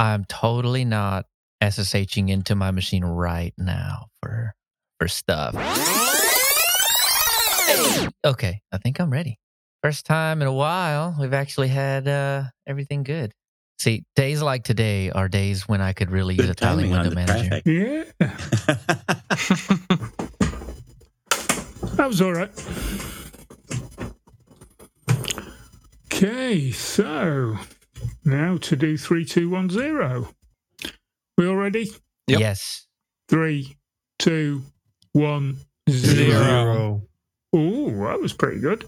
I'm totally not SSHing into my machine right now for for stuff. Okay, I think I'm ready. First time in a while we've actually had uh, everything good. See, days like today are days when I could really use a tiling window manager. traffic. Yeah, that was all right. Okay, so now to do three, two, one, zero. We all ready? Yep. Yes. Three, two, one, zero. Zero. Ooh, that was pretty good.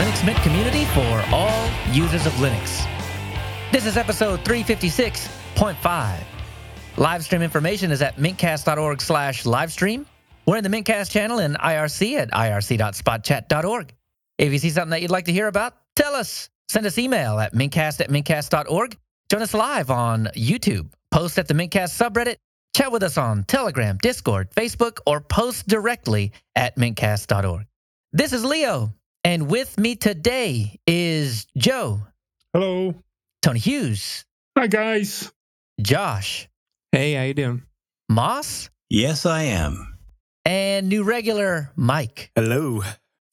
Linux Mint community for all users of Linux. This is episode 356.5. Live stream information is at mintcast.org slash livestream. We're in the Mintcast channel in IRC at irc.spotchat.org. If you see something that you'd like to hear about, tell us. Send us email at mintcast at mintcast.org. Join us live on YouTube. Post at the Mintcast subreddit. Chat with us on Telegram, Discord, Facebook, or post directly at mintcast.org. This is Leo, and with me today is Joe, Hello. Tony Hughes, Hi, guys. Josh, Hey, how you doing? Moss, yes, I am. and new regular Mike. Hello.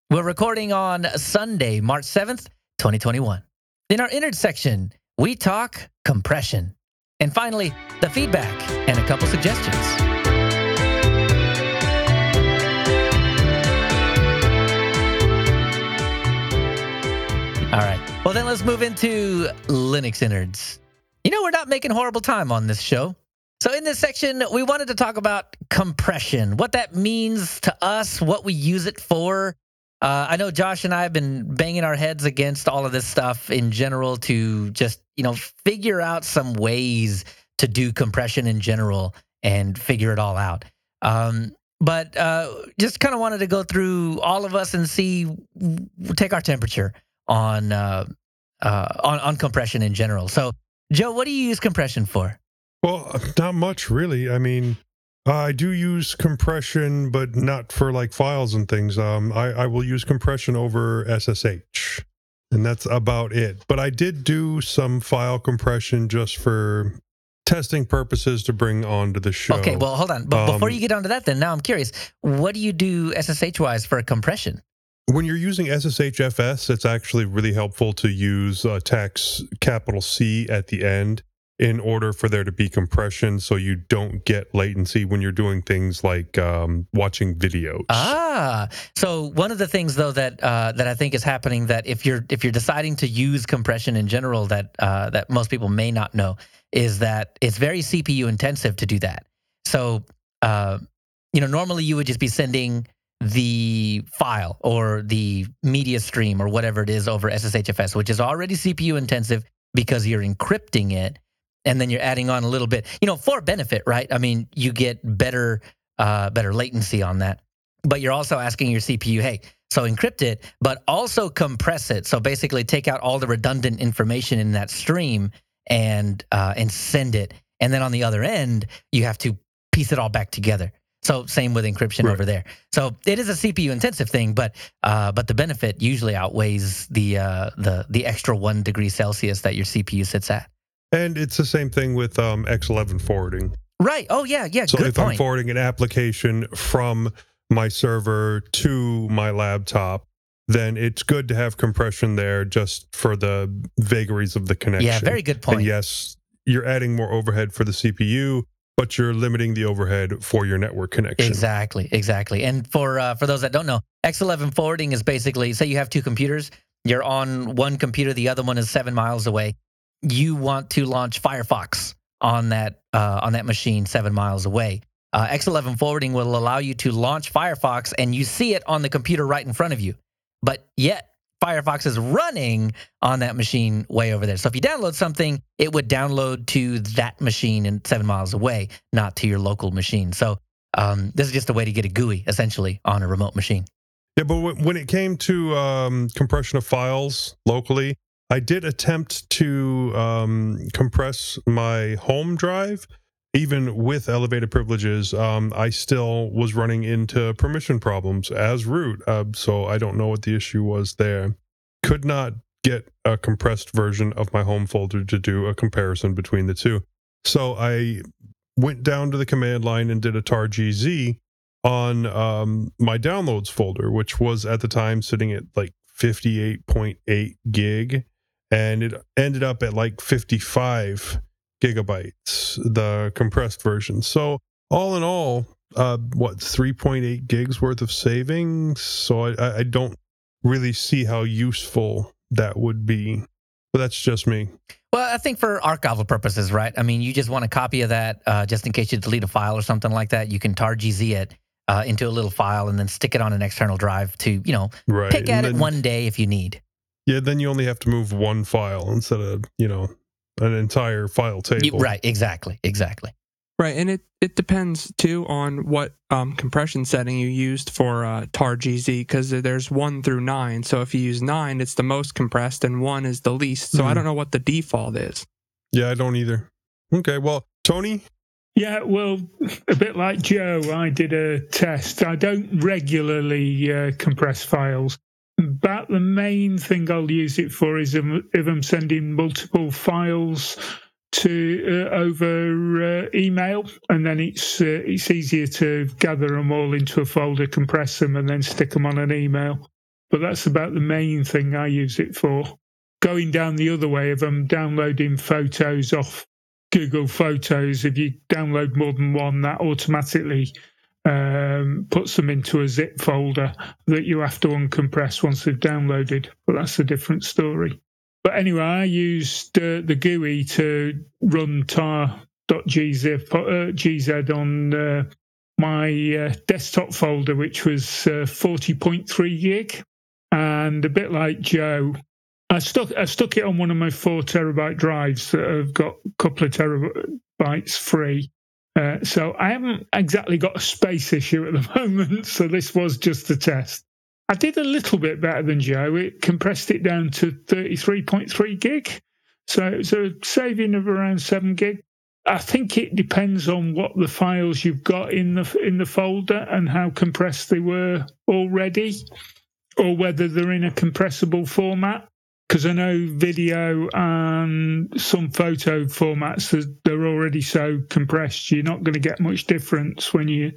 We're recording on Sunday, March 7th, 2021. In our innards section, we talk compression. And finally, the feedback and a couple suggestions. All right. Well, then let's move into Linux innards. You know, we're not making horrible time on this show. So, in this section, we wanted to talk about compression, what that means to us, what we use it for. Uh, I know Josh and I have been banging our heads against all of this stuff in general to just, you know, figure out some ways to do compression in general and figure it all out. Um, but uh, just kind of wanted to go through all of us and see, take our temperature on uh, uh, on on compression in general. So, Joe, what do you use compression for? Well, not much really. I mean, I do use compression, but not for like files and things. Um, I, I will use compression over SSH, and that's about it. But I did do some file compression just for testing purposes to bring onto the show. Okay, well, hold on. But before Um, you get onto that, then now I'm curious. What do you do SSH wise for compression? When you're using SSHFS, it's actually really helpful to use uh, tax capital C at the end in order for there to be compression so you don't get latency when you're doing things like um, watching videos. Ah, so one of the things though that uh, that I think is happening that if you're if you're deciding to use compression in general that uh, that most people may not know is that it's very CPU intensive to do that. So uh, you know normally you would just be sending the file or the media stream or whatever it is over SSHFS, which is already CPU intensive because you're encrypting it, and then you're adding on a little bit, you know, for benefit, right? I mean, you get better uh, better latency on that but you're also asking your CPU, hey, so encrypt it, but also compress it. So basically, take out all the redundant information in that stream and uh, and send it. And then on the other end, you have to piece it all back together. So same with encryption Right. over there. So it is a CPU intensive thing, but uh, but the benefit usually outweighs the uh, the the extra one degree Celsius that your CPU sits at. and it's the same thing with um, X11 forwarding. Right. Oh yeah, yeah. So if I'm forwarding an application from my server to my laptop, then it's good to have compression there just for the vagaries of the connection. yeah, very good point. And yes, you're adding more overhead for the CPU, but you're limiting the overhead for your network connection. Exactly, exactly. And for uh, for those that don't know, X11 forwarding is basically say you have two computers. You're on one computer, the other one is seven miles away. You want to launch Firefox on that uh, on that machine seven miles away. Uh, X11 forwarding will allow you to launch Firefox, and you see it on the computer right in front of you. But yet Firefox is running on that machine way over there. So if you download something, it would download to that machine and seven miles away, not to your local machine. So um, this is just a way to get a GUI essentially on a remote machine. Yeah, but when it came to um, compression of files locally, I did attempt to um, compress my home drive. Even with elevated privileges, um, I still was running into permission problems as root. Uh, so I don't know what the issue was there. Could not get a compressed version of my home folder to do a comparison between the two. So I went down to the command line and did a tar gz on um, my downloads folder, which was at the time sitting at like 58.8 gig, and it ended up at like 55 gigabytes, the compressed version. So all in all, uh, what 3.8 gigs worth of savings. So I, I don't really see how useful that would be. But that's just me. Well, I think for archival purposes, right? I mean, you just want a copy of that uh, just in case you delete a file or something like that. You can tar gz it uh, into a little file and then stick it on an external drive to, you know, right. pick at then, it one day if you need. Yeah, then you only have to move one file instead of, you know, an entire file table. You, right, exactly, exactly. Right, and it, it depends too on what um, compression setting you used for uh, tar gz because there's one through nine. So if you use nine, it's the most compressed, and one is the least. So mm. I don't know what the default is. Yeah, I don't either. Okay, well, Tony. Yeah, well, a bit like Joe, I did a test. I don't regularly uh, compress files. But the main thing I'll use it for is if I'm sending multiple files to uh, over uh, email, and then it's uh, it's easier to gather them all into a folder, compress them, and then stick them on an email. But that's about the main thing I use it for. Going down the other way, if I'm downloading photos off Google Photos, if you download more than one, that automatically um, puts them into a zip folder that you have to uncompress once they've downloaded. But that's a different story. But anyway, I used uh, the GUI to run tar.gz uh, GZ on uh, my uh, desktop folder, which was 40.3 uh, gig. And a bit like Joe, I stuck I stuck it on one of my four terabyte drives that have got a couple of terabytes free. Uh, so I haven't exactly got a space issue at the moment. So this was just a test. I did a little bit better than Joe. It compressed it down to 33.3 gig. So it's a saving of around seven gig. I think it depends on what the files you've got in the in the folder and how compressed they were already, or whether they're in a compressible format. Because I know video and some photo formats they're already so compressed, you're not going to get much difference when you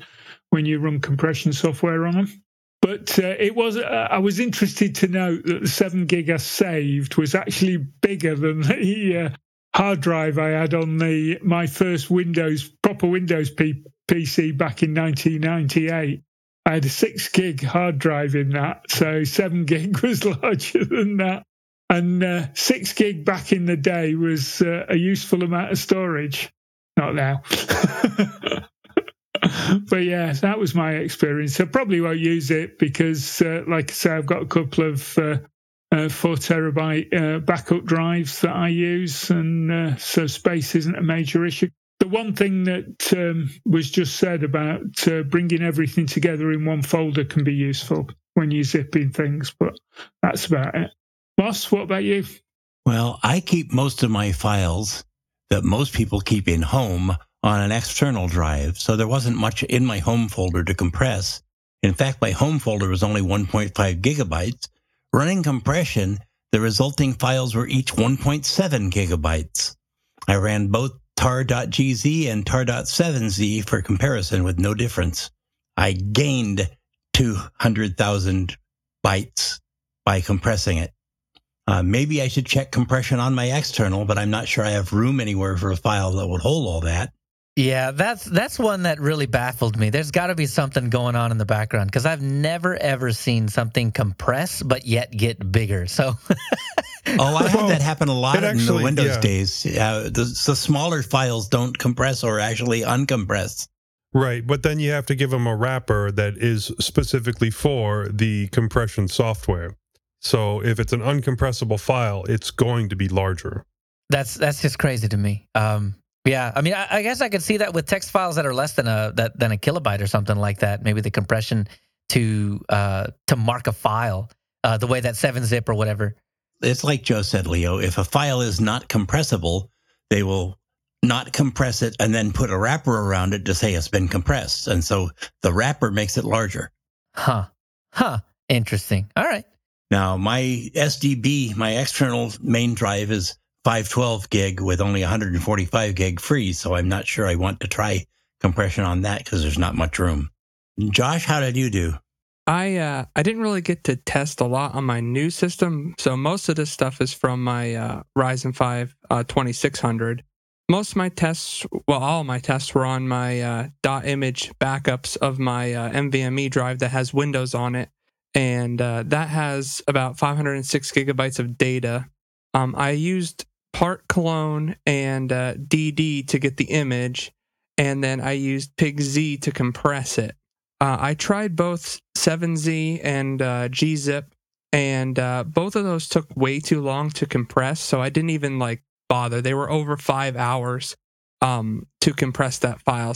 when you run compression software on them. But uh, it was. Uh, I was interested to note that the seven gig I saved was actually bigger than the uh, hard drive I had on the my first Windows proper Windows P- PC back in 1998. I had a six gig hard drive in that, so seven gig was larger than that. And uh, six gig back in the day was uh, a useful amount of storage. Not now. but yeah, that was my experience. I probably won't use it because, uh, like I say, I've got a couple of uh, uh, four terabyte uh, backup drives that I use, and uh, so space isn't a major issue. The one thing that um, was just said about uh, bringing everything together in one folder can be useful when you're zipping things, but that's about it. Moss, what about you? Well, I keep most of my files that most people keep in home on an external drive, so there wasn't much in my home folder to compress. In fact, my home folder was only 1.5 gigabytes. Running compression, the resulting files were each 1.7 gigabytes. I ran both tar.gz and tar.7z for comparison with no difference. I gained 200,000 bytes by compressing it. Uh, maybe I should check compression on my external, but I'm not sure I have room anywhere for a file that would hold all that. Yeah, that's that's one that really baffled me. There's got to be something going on in the background because I've never ever seen something compress but yet get bigger. So, oh, I had that happen a lot actually, in the Windows yeah. days. Uh, the, the smaller files don't compress or actually uncompress. Right, but then you have to give them a wrapper that is specifically for the compression software. So if it's an uncompressible file, it's going to be larger. That's that's just crazy to me. Um, yeah, I mean, I, I, guess I could see that with text files that are less than a that than a kilobyte or something like that. Maybe the compression to uh, to mark a file, uh, the way that seven zip or whatever it's like Joe said, Leo. If a file is not compressible, they will not compress it and then put a wrapper around it to say it's been compressed. And so the wrapper makes it larger. Huh. Huh. Interesting. All right. Now, my SDB, my external main drive is 512 gig with only 145 gig free. So I'm not sure I want to try compression on that because there's not much room. Josh, how did you do? I uh, I didn't really get to test a lot on my new system, so most of this stuff is from my uh, Ryzen 5 uh, 2600. Most of my tests, well, all my tests were on my uh, dot image backups of my uh, NVMe drive that has Windows on it, and uh, that has about 506 gigabytes of data. Um, I used part clone and DD to get the image, and then I used PIGZ to compress it. Uh, I tried both 7Z and uh, gzip, and uh, both of those took way too long to compress. So I didn't even like bother. They were over five hours um, to compress that file.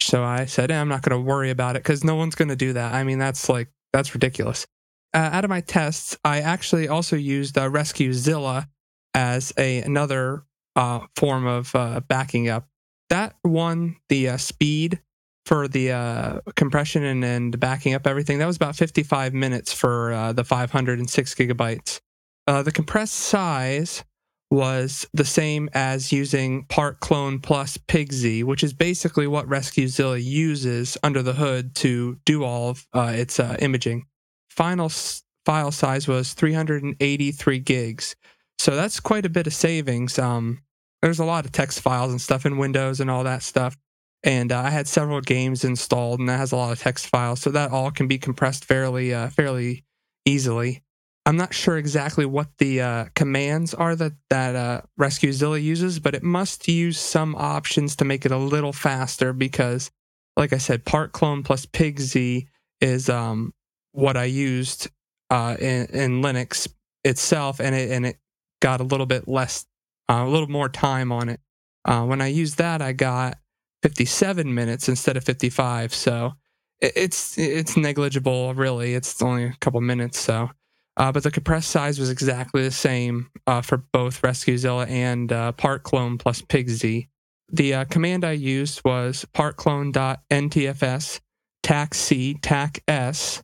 So I said, eh, I'm not going to worry about it because no one's going to do that. I mean, that's like that's ridiculous. Uh, out of my tests, I actually also used uh, RescueZilla as a another uh, form of uh, backing up. That one, the uh, speed for the uh, compression and, and backing up everything, that was about 55 minutes for uh, the 506 gigabytes. Uh, the compressed size was the same as using part clone plus PIGZ, which is basically what RescueZilla uses under the hood to do all of uh, its uh, imaging. Final s- file size was 383 gigs. So that's quite a bit of savings. Um, there's a lot of text files and stuff in Windows and all that stuff and uh, I had several games installed, and that has a lot of text files, so that all can be compressed fairly uh, fairly easily. I'm not sure exactly what the uh, commands are that that uh, RescueZilla uses, but it must use some options to make it a little faster because, like I said, part clone plus PIGZ is um, what I used uh, in, in, Linux itself, and it and it got a little bit less, uh, a little more time on it. when I used that, I got 57 minutes instead of 55. So it's it's negligible, really. It's only a couple minutes. So, uh, but the compressed size was exactly the same uh, for both RescueZilla and uh, part clone plus PIGZ. The uh, command I used was partclone.ntfs tac c tac s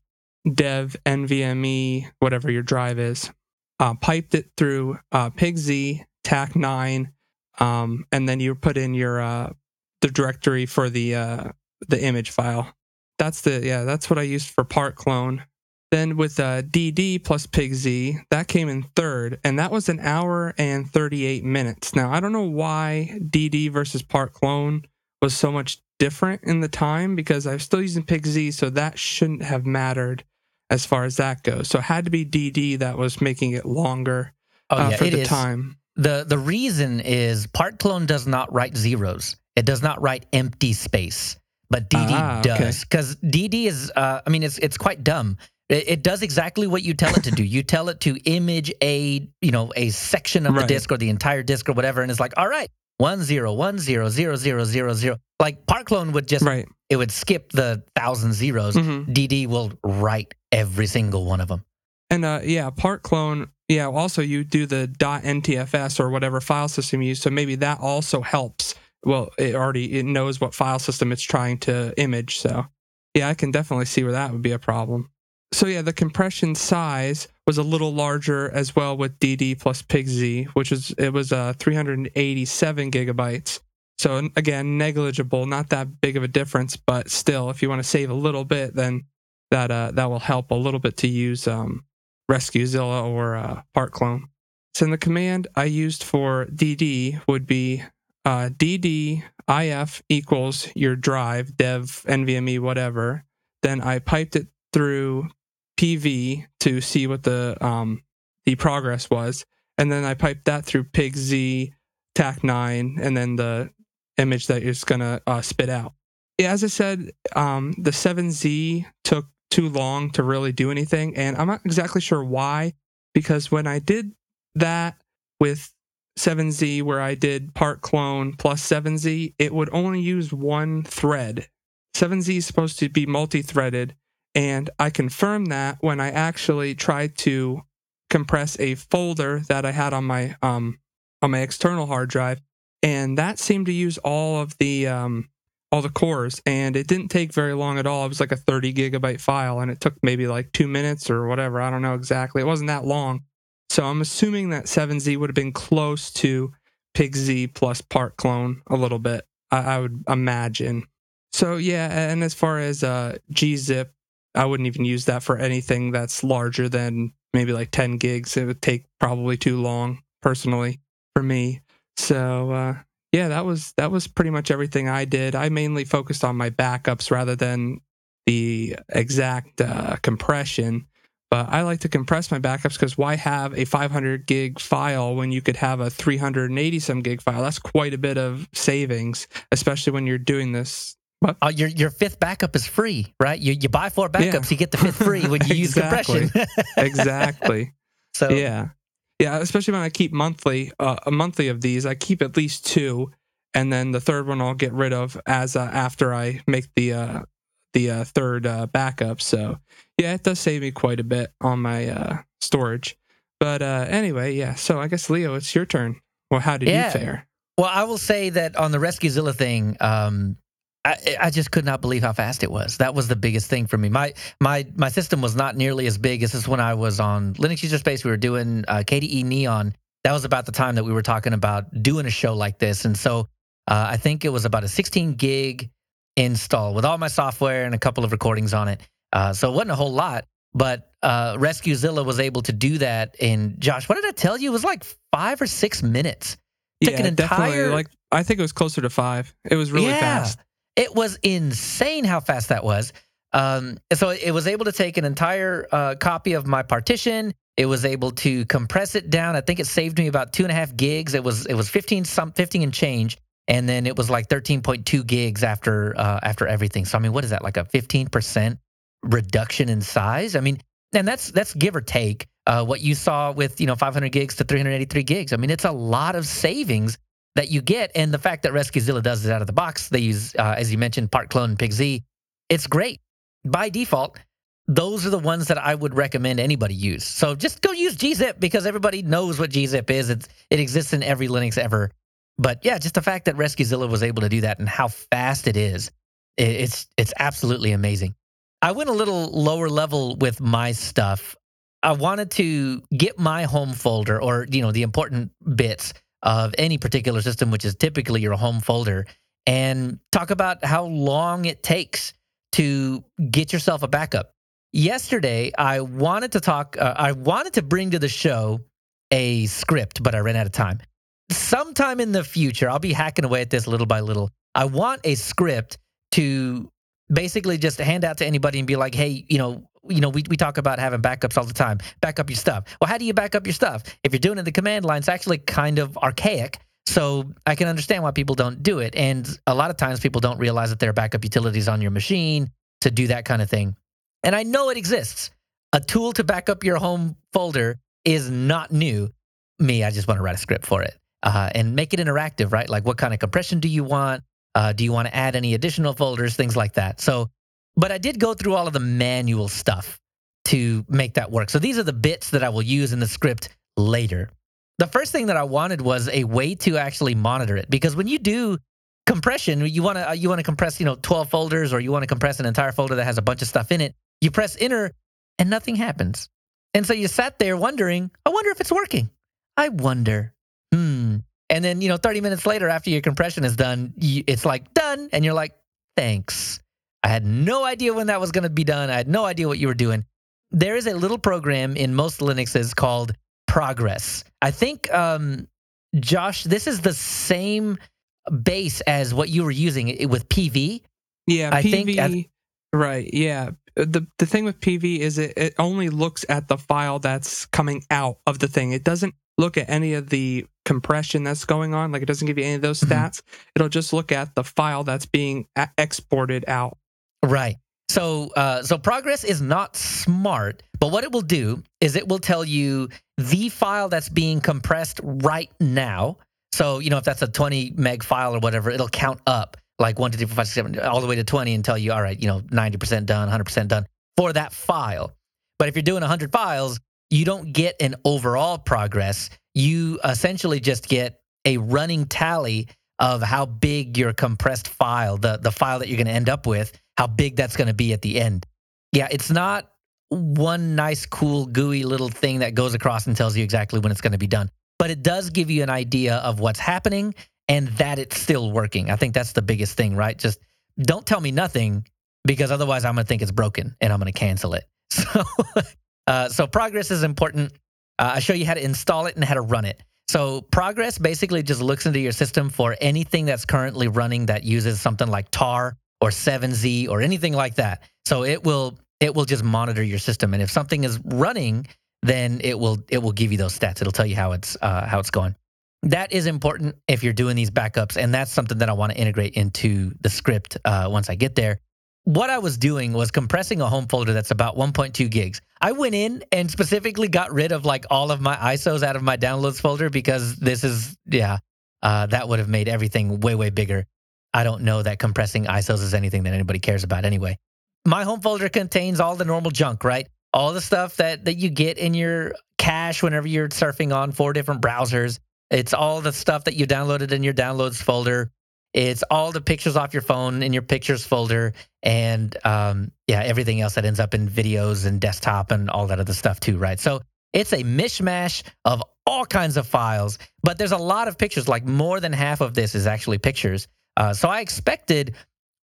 dev nvme whatever your drive is. Uh, piped it through uh, PIGZ tac 9 um, and then you put in your the directory for the the image file. That's the yeah, that's what I used for part clone. Then with uh, DD plus Pig Z, that came in third, and that was an hour and 38 minutes. Now I don't know why DD versus part clone was so much different in the time because I'm still using Pig Z, so that shouldn't have mattered as far as that goes. So it had to be DD that was making it longer oh, uh, yeah, for the is. time. The the reason is part clone does not write zeros. It does not write empty space, but DD ah, does because okay. DD is. Uh, I mean, it's it's quite dumb. It, it, does exactly what you tell it to do. You tell it to image a you know a section of right. the disk or the entire disk or whatever, and it's like, all right, one zero one zero zero zero zero zero. Like Partclone would just right. it would skip the thousand zeros. Mm-hmm. DD will write every single one of them. And uh, yeah, Partclone. Yeah, also you do the .ntfs or whatever file system you use, so maybe that also helps well, it already it knows what file system it's trying to image. So yeah, I can definitely see where that would be a problem. So yeah, the compression size was a little larger as well with DD plus PIGZ, which was it was uh, 387 gigabytes. So again, negligible, not that big of a difference, but still, if you want to save a little bit, then that uh, that will help a little bit to use um, RescueZilla or uh, Part Clone. So the command I used for DD would be uh, DD IF equals your drive, dev, NVMe, whatever. Then I piped it through PV to see what the um, the progress was, and then I piped that through PIGZ, TAC9, and then the image that it's gonna uh, spit out. As I said, um, the 7Z took too long to really do anything, and I'm not exactly sure why. Because when I did that with 7Z where I did part clone plus 7Z, it would only use one thread. 7Z is supposed to be multi threaded. And I confirmed that when I actually tried to compress a folder that I had on my um on my external hard drive, and that seemed to use all of the um all the cores, and it didn't take very long at all. It was like a 30 gigabyte file, and it took maybe like two minutes or whatever. I don't know exactly. It wasn't that long. So I'm assuming that 7Z would have been close to PigZ plus part clone a little bit. I, I would imagine. So yeah, and as far as uh, gzip, I wouldn't even use that for anything that's larger than maybe like 10 gigs. It would take probably too long, personally, for me. So uh, yeah, that was that was pretty much everything I did. I mainly focused on my backups rather than the exact uh, compression. But I like to compress my backups because why have a 500 gig file when you could have a 380 some gig file? That's quite a bit of savings, especially when you're doing this. What? Uh, your your fifth backup is free, right? You you buy four backups, yeah. you get the fifth free when you use compression. exactly. So yeah, yeah. Especially when I keep monthly uh, a monthly of these, I keep at least two, and then the third one I'll get rid of as uh, after I make the uh, the uh, third uh, backup. So yeah, it does save me quite a bit on my uh, storage. But uh, anyway, yeah. So I guess Leo, it's your turn. Well, how did yeah. you fare? Well, I will say that on the RescueZilla thing, um, I, I, just could not believe how fast it was. That was the biggest thing for me. My my my system was not nearly as big as this when I was on Linux User Space. We were doing uh, KDE Neon. That was about the time that we were talking about doing a show like this, and so uh, I think it was about a 16 gig install with all my software and a couple of recordings on it. Uh, so it wasn't a whole lot, but uh, RescueZilla was able to do that. And Josh, what did I tell you? It was like five or six minutes. Yeah, entire, definitely. Like I think it was closer to five. It was really yeah, fast. It was insane how fast that was. Um, so it was able to take an entire uh, copy of my partition. It was able to compress it down. I think it saved me about two and a half gigs. It was it was fifteen some fifteen and change and then it was like 13.2 gigs after uh, after everything. So I mean, what is that? Like a 15% reduction in size? I mean, and that's that's give or take uh, what you saw with you know 500 gigs to 383 gigs. I mean, it's a lot of savings that you get, and the fact that RescueZilla does it out of the box, they use uh, as you mentioned, Part Clone and PigZ. It's great by default. Those are the ones that I would recommend anybody use. So just go use gzip because everybody knows what gzip is. It's, it exists in every Linux ever but yeah, just the fact that RescueZilla was able to do that and how fast it is, it's it's absolutely amazing. I went a little lower level with my stuff. I wanted to get my home folder or you know the important bits of any particular system, which is typically your home folder, and talk about how long it takes to get yourself a backup. Yesterday, I wanted to talk. Uh, I wanted to bring to the show a script, but I ran out of time sometime in the future, I'll be hacking away at this little by little. I want a script to basically just hand out to anybody and be like, hey, you know, you know, we, we talk about having backups all the time. Back up your stuff. Well, how do you back up your stuff? If you're doing it in the command line, it's actually kind of archaic. So I can understand why people don't do it. And a lot of times people don't realize that there are backup utilities on your machine to do that kind of thing. And I know it exists. A tool to back up your home folder is not new. Me, I just want to write a script for it uh, and make it interactive, right? Like, what kind of compression do you want? Uh, do you want to add any additional folders, things like that? So, but I did go through all of the manual stuff to make that work. So these are the bits that I will use in the script later. The first thing that I wanted was a way to actually monitor it because when you do compression, you want to uh, you want to compress, you know, 12 folders or you want to compress an entire folder that has a bunch of stuff in it. You press enter and nothing happens. And so you sat there wondering, I wonder if it's working. I wonder hmm. And then, you know, 30 minutes later, after your compression is done, you, it's like done. And you're like, thanks. I had no idea when that was going to be done. I had no idea what you were doing. There is a little program in most Linuxes called Progress. I think, um, Josh, this is the same base as what you were using with PV. Yeah, I PV. Think right. Yeah. The the thing with PV is it, it only looks at the file that's coming out of the thing. It doesn't look at any of the compression that's going on. Like it doesn't give you any of those mm-hmm. stats. Mm-hmm. It'll just look at the file that's being a- exported out. Right. So, uh, so progress is not smart, but what it will do is it will tell you the file that's being compressed right now. So, you know, if that's a 20 meg file or whatever, it'll count up like one, two, three, four, five, six, seven, all the way to 20 and tell you, all right, you know, 90% done, 100% done for that file. But if you're doing 100 files, you don't get an overall progress. You essentially just get a running tally of how big your compressed file, the, the file that you're going to end up with, how big that's going to be at the end. Yeah, it's not one nice, cool, gooey little thing that goes across and tells you exactly when it's going to be done, but it does give you an idea of what's happening and that it's still working. I think that's the biggest thing, right? Just don't tell me nothing because otherwise I'm going to think it's broken and I'm going to cancel it. So, uh, so progress is important. Uh, I show you how to install it and how to run it. So progress basically just looks into your system for anything that's currently running that uses something like tar or 7z or anything like that. So it will it will just monitor your system, and if something is running, then it will it will give you those stats. It'll tell you how it's uh, how it's going. That is important if you're doing these backups, and that's something that I want to integrate into the script uh, once I get there. What I was doing was compressing a home folder that's about 1.2 gigs. I went in and specifically got rid of like all of my ISOs out of my downloads folder because this is yeah, uh, that would have made everything way way bigger. I don't know that compressing ISOs is anything that anybody cares about anyway. My home folder contains all the normal junk, right? All the stuff that that you get in your cache whenever you're surfing on four different browsers. It's all the stuff that you downloaded in your downloads folder. It's all the pictures off your phone in your pictures folder, and um, yeah, everything else that ends up in videos and desktop and all that other stuff too, right? So it's a mishmash of all kinds of files, but there's a lot of pictures. Like more than half of this is actually pictures. Uh, so I expected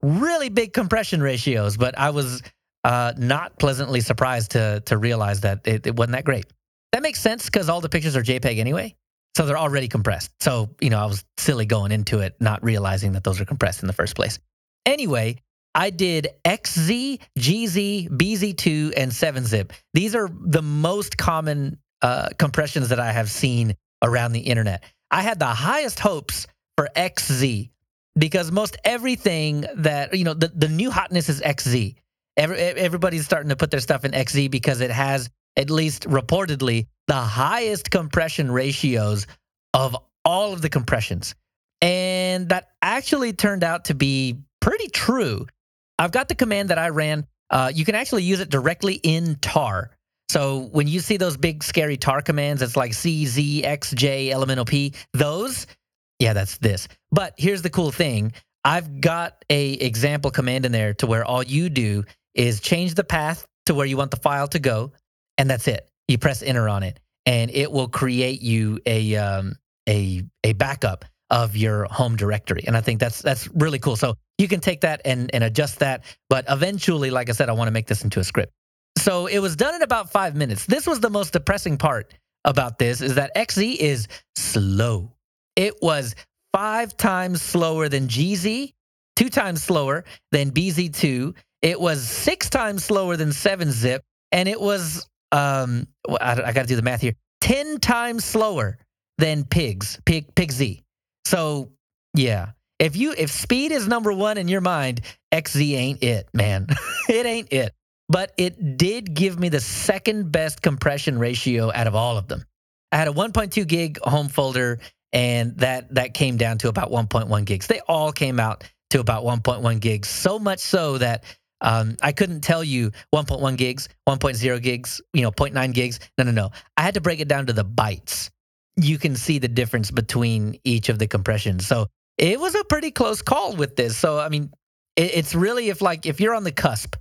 really big compression ratios, but I was uh, not pleasantly surprised to to realize that it, it wasn't that great. That makes sense because all the pictures are JPEG anyway. So they're already compressed. So, you know, I was silly going into it, not realizing that those are compressed in the first place. Anyway, I did XZ, GZ, BZ2, and 7-zip. These are the most common uh, compressions that I have seen around the internet. I had the highest hopes for XZ because most everything that, you know, the, the new hotness is XZ. Every, everybody's starting to put their stuff in XZ because it has, at least reportedly, the highest compression ratios of all of the compressions. And that actually turned out to be pretty true. I've got the command that I ran. Uh, you can actually use it directly in tar. So when you see those big scary tar commands, it's like C, Z, X, J, elemental P, those, yeah, that's this. But here's the cool thing. I've got a example command in there to where all you do is change the path to where you want the file to go, and that's it you press enter on it, and it will create you a um, a a backup of your home directory. And I think that's that's really cool. So you can take that and and adjust that. But eventually, like I said, I want to make this into a script. So it was done in about five minutes. This was the most depressing part about this is that XZ is slow. It was five times slower than GZ, two times slower than BZ2. It was six times slower than 7-Zip, and it was um, I, I got to do the math here, 10 times slower than pigs, pig, pig Z. So yeah, if you, if speed is number one in your mind, XZ ain't it, man. it ain't it. But it did give me the second best compression ratio out of all of them. I had a 1.2 gig home folder and that that came down to about 1.1 gigs. They all came out to about 1.1 gigs. So much so that um, I couldn't tell you 1.1 gigs, 1.0 gigs, you know, 0.9 gigs. No, no, no. I had to break it down to the bytes. You can see the difference between each of the compressions. So it was a pretty close call with this. So I mean, it, it's really if like if you're on the cusp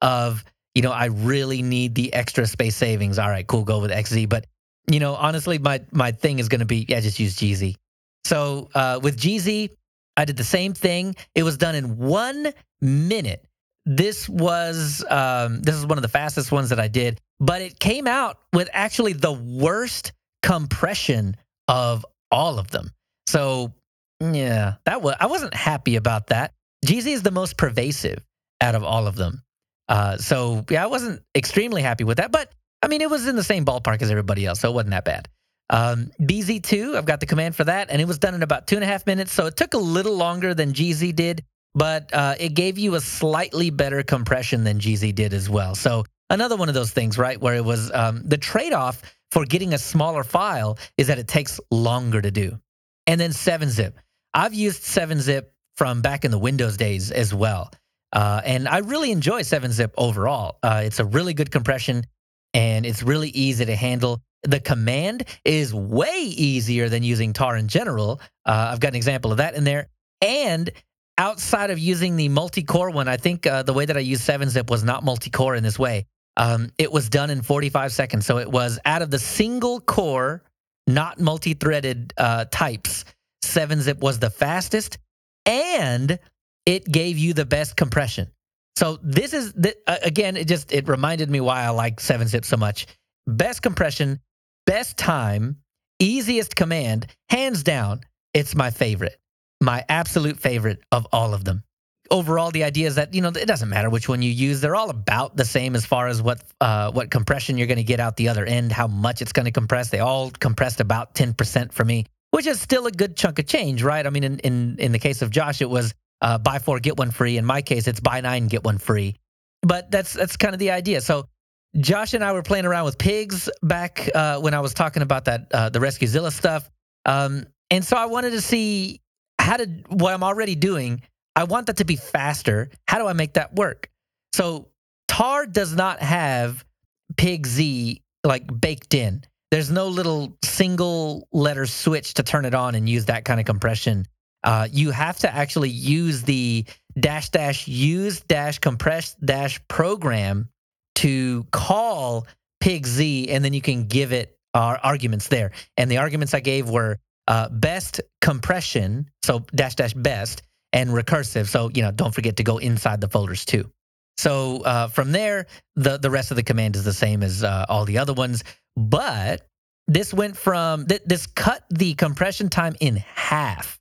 of you know I really need the extra space savings. All right, cool, go with XZ. But you know, honestly, my my thing is going to be yeah, just use GZ. So uh, with GZ, I did the same thing. It was done in one minute this was um, this is one of the fastest ones that I did, but it came out with actually the worst compression of all of them. So yeah, that was I wasn't happy about that. GZ is the most pervasive out of all of them. Uh, so yeah, I wasn't extremely happy with that, but I mean it was in the same ballpark as everybody else, so it wasn't that bad. Um, BZ2, I've got the command for that, and it was done in about two and a half minutes. So it took a little longer than GZ did, but uh, it gave you a slightly better compression than GZ did as well. So another one of those things, right, where it was um, the trade-off for getting a smaller file is that it takes longer to do. And then 7-zip. I've used 7-zip from back in the Windows days as well. Uh, and I really enjoy 7-zip overall. Uh, it's a really good compression. And it's really easy to handle. The command is way easier than using tar in general. Uh, I've got an example of that in there. And outside of using the multi-core one, I think uh, the way that I used 7-zip was not multi-core in this way. Um, it was done in 45 seconds. So it was out of the single core, not multi-threaded uh, types. 7-zip was the fastest, and it gave you the best compression. So this is the, uh, again, it just it reminded me why I like 7-zip so much. Best compression, best time, easiest command, hands down. It's my favorite my absolute favorite of all of them. Overall, the idea is that you know it doesn't matter which one you use; they're all about the same as far as what uh, what compression you're going to get out the other end, how much it's going to compress. They all compressed about ten percent for me, which is still a good chunk of change, right? I mean, in in in the case of Josh, it was uh, buy four get one free. In my case, it's buy nine get one free. But that's that's kind of the idea. So Josh and I were playing around with pigs back uh, when I was talking about that uh, the RescueZilla stuff, um, and so I wanted to see how to what I'm already doing. I want that to be faster. How do I make that work? So tar does not have pig Z like baked in. There's no little single letter switch to turn it on and use that kind of compression. Uh, you have to actually use the dash dash use dash compress dash program to call pig Z, and then you can give it our arguments there. And the arguments I gave were uh, best compression, so dash dash best, and recursive. So you know, don't forget to go inside the folders too. So uh, from there, the the rest of the command is the same as uh, all the other ones, but this went from th- this cut the compression time in half.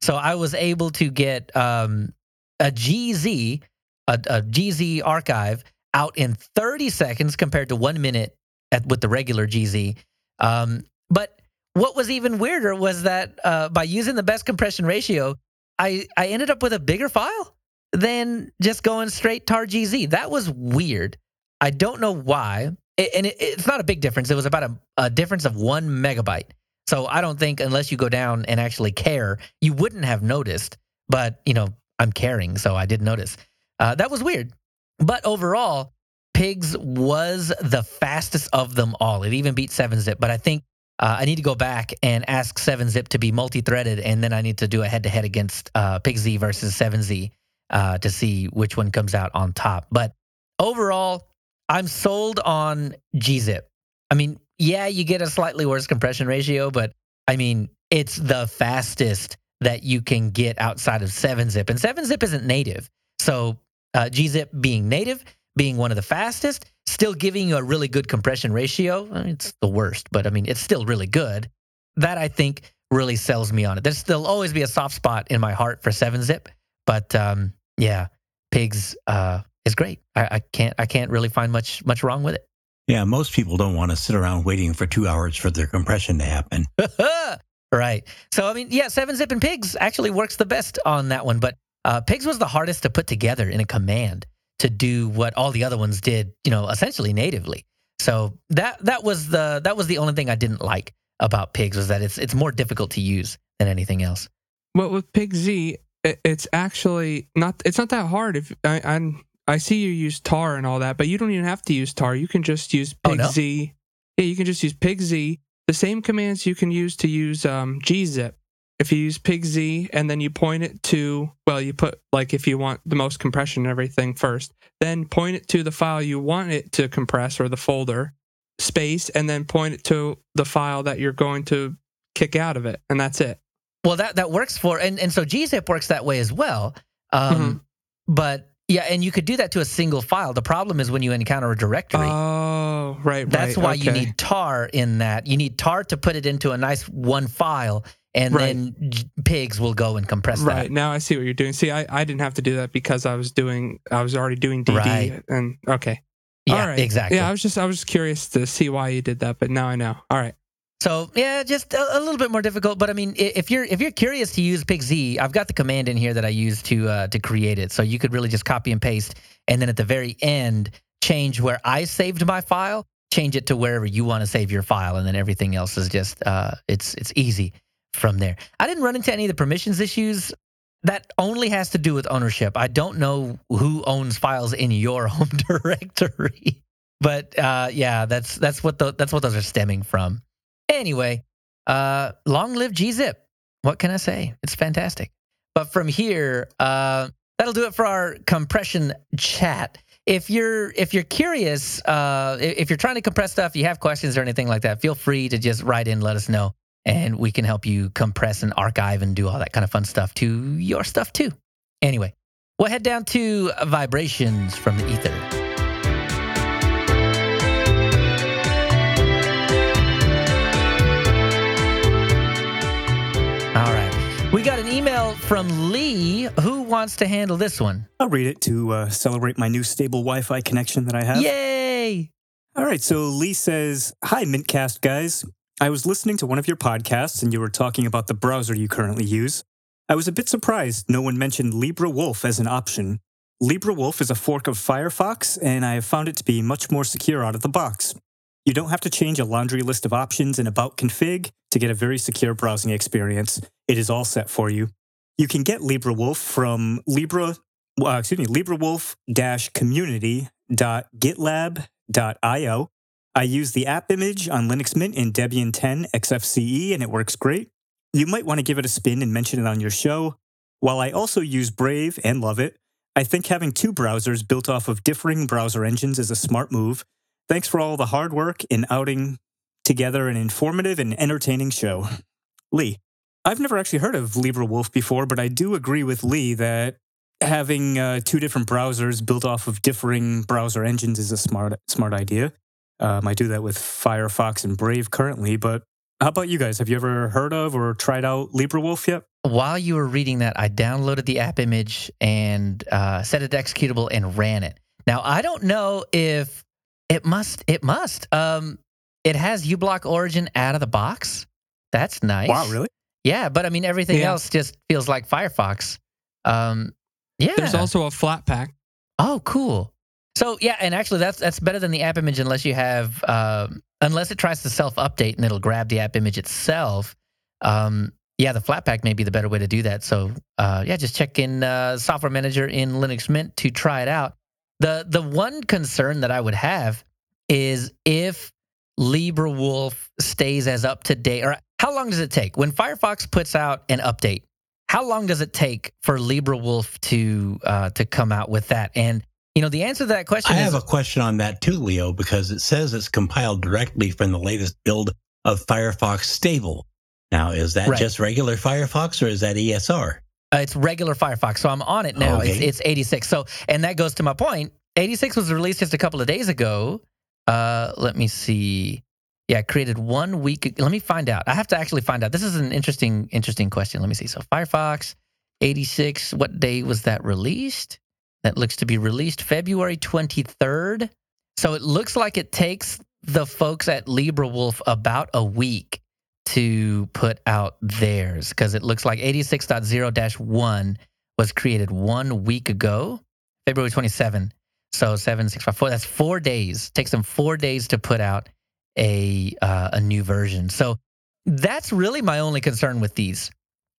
So I was able to get um, a GZ, a, a GZ archive out in 30 seconds compared to one minute at, with the regular GZ. Um, but what was even weirder was that uh, by using the best compression ratio, I, I ended up with a bigger file than just going straight tar GZ. That was weird. I don't know why. It, and it, it's not a big difference. It was about a, a difference of one megabyte. So I don't think unless you go down and actually care, you wouldn't have noticed. But, you know, I'm caring, so I did notice. Uh, that was weird. But overall, Pigs was the fastest of them all. It even beat 7-Zip. But I think uh, I need to go back and ask 7-Zip to be multi-threaded, and then I need to do a head-to-head against uh, PigZ versus 7Z uh, to see which one comes out on top. But overall, I'm sold on G Zip. I mean, yeah, you get a slightly worse compression ratio, but I mean, it's the fastest that you can get outside of 7-Zip, and 7-Zip isn't native. So uh, gzip being native, being one of the fastest, still giving you a really good compression ratio. It's the worst, but I mean, it's still really good. That I think really sells me on it. There's still always be a soft spot in my heart for 7-Zip, but um, yeah, Pigs uh, is great. I, I can't I can't really find much much wrong with it. Yeah, most people don't want to sit around waiting for two hours for their compression to happen. right. So I mean, yeah, 7-Zip and Pigs actually works the best on that one, but uh, Pigs was the hardest to put together in a command to do what all the other ones did, you know, essentially natively. So that that was the that was the only thing I didn't like about Pigs was that it's it's more difficult to use than anything else. Well, with Pig Z, it's actually not it's not that hard. If I I'm, i see you use tar and all that, but you don't even have to use tar. You can just use Pig oh, no? Z. Yeah, you can just use Pig Z. The same commands you can use to use um, gzip if you use PigZ and then you point it to, well, you put like if you want the most compression and everything first, then point it to the file you want it to compress or the folder space, and then point it to the file that you're going to kick out of it, and that's it. Well, that that works for, and and so gzip works that way as well. Um, mm-hmm. But yeah, and you could do that to a single file. The problem is when you encounter a directory. Oh, right, right. That's why okay. you need tar in that. You need tar to put it into a nice one file and right. then pigs will go and compress right. that. Right, now I see what you're doing. See, I, I didn't have to do that because I was doing I was already doing DD right. and okay. Yeah, All right. exactly. Yeah, I was just I was just curious to see why you did that, but now I know. All right. So yeah, just a, a little bit more difficult. But I mean, if you're if you're curious to use PigZ, I've got the command in here that I use to uh, to create it. So you could really just copy and paste, and then at the very end, change where I saved my file, change it to wherever you want to save your file, and then everything else is just uh, it's it's easy from there. I didn't run into any of the permissions issues. That only has to do with ownership. I don't know who owns files in your home directory. but uh, yeah, that's that's what the, that's what those are stemming from. Anyway, uh, long live gzip. What can I say? It's fantastic. But from here, uh, that'll do it for our compression chat. If you're if you're curious, uh, if you're trying to compress stuff, you have questions or anything like that, feel free to just write in, let us know, and we can help you compress and archive and do all that kind of fun stuff to your stuff too. Anyway, we'll head down to vibrations from the ether. Email from Lee. Who wants to handle this one? I'll read it to uh, celebrate my new stable Wi Fi connection that I have. Yay! All right. So Lee says Hi, Mintcast guys. I was listening to one of your podcasts and you were talking about the browser you currently use. I was a bit surprised no one mentioned LibreWolf as an option. LibreWolf is a fork of Firefox, and I have found it to be much more secure out of the box. You don't have to change a laundry list of options in About Config to get a very secure browsing experience. It is all set for you. You can get LibreWolf from Libre, uh, excuse me, LibreWolf-community.gitlab.io. I use the app image on Linux Mint in Debian 10 XFCE, and it works great. You might want to give it a spin and mention it on your show. While I also use Brave and love it, I think having two browsers built off of differing browser engines is a smart move. Thanks for all the hard work in outing together an informative and entertaining show. Lee, I've never actually heard of LibreWolf before, but I do agree with Lee that having uh, two different browsers built off of differing browser engines is a smart smart idea. Um, I do that with Firefox and Brave currently, but how about you guys? Have you ever heard of or tried out LibreWolf yet? While you were reading that, I downloaded the app image and uh, set it to executable and ran it. Now I don't know if it must. It must. Um, it has uBlock Origin out of the box. That's nice. Wow, really? Yeah, but I mean everything Yeah. else just feels like Firefox. Um, yeah. There's also a Flatpak. Oh, cool. So yeah, and actually that's that's better than the app image unless you have um, unless it tries to self update and it'll grab the app image itself. Um, yeah, the Flatpak may be the better way to do that. So uh, yeah, just check in uh, Software Manager in Linux Mint to try it out. the The one concern that I would have is if LibreWolf stays as up to date, or how long does it take when Firefox puts out an update? How long does it take for LibreWolf to uh, to come out with that? And you know, the answer to that question I is have a question on that too, Leo, because it says it's compiled directly from the latest build of Firefox Stable. Now, is that Right. just regular Firefox or is that ESR? Uh, it's regular Firefox, so I'm on it now. It's, Okay. it's 86. So, and that goes to my point. 86 was released just a couple of days ago. Uh, let me see. Yeah, created one week. Let me find out. I have to actually find out. This is an interesting, interesting question. Let me see. So, Firefox 86. What day was that released? That looks to be released February 23rd. So it looks like it takes the folks at LibreWolf about a week to put out theirs because it looks like 86.0-1 was created one week ago, February 27. So 7654, that's four days. takes them four days to put out a uh, a new version. So that's really my only concern with these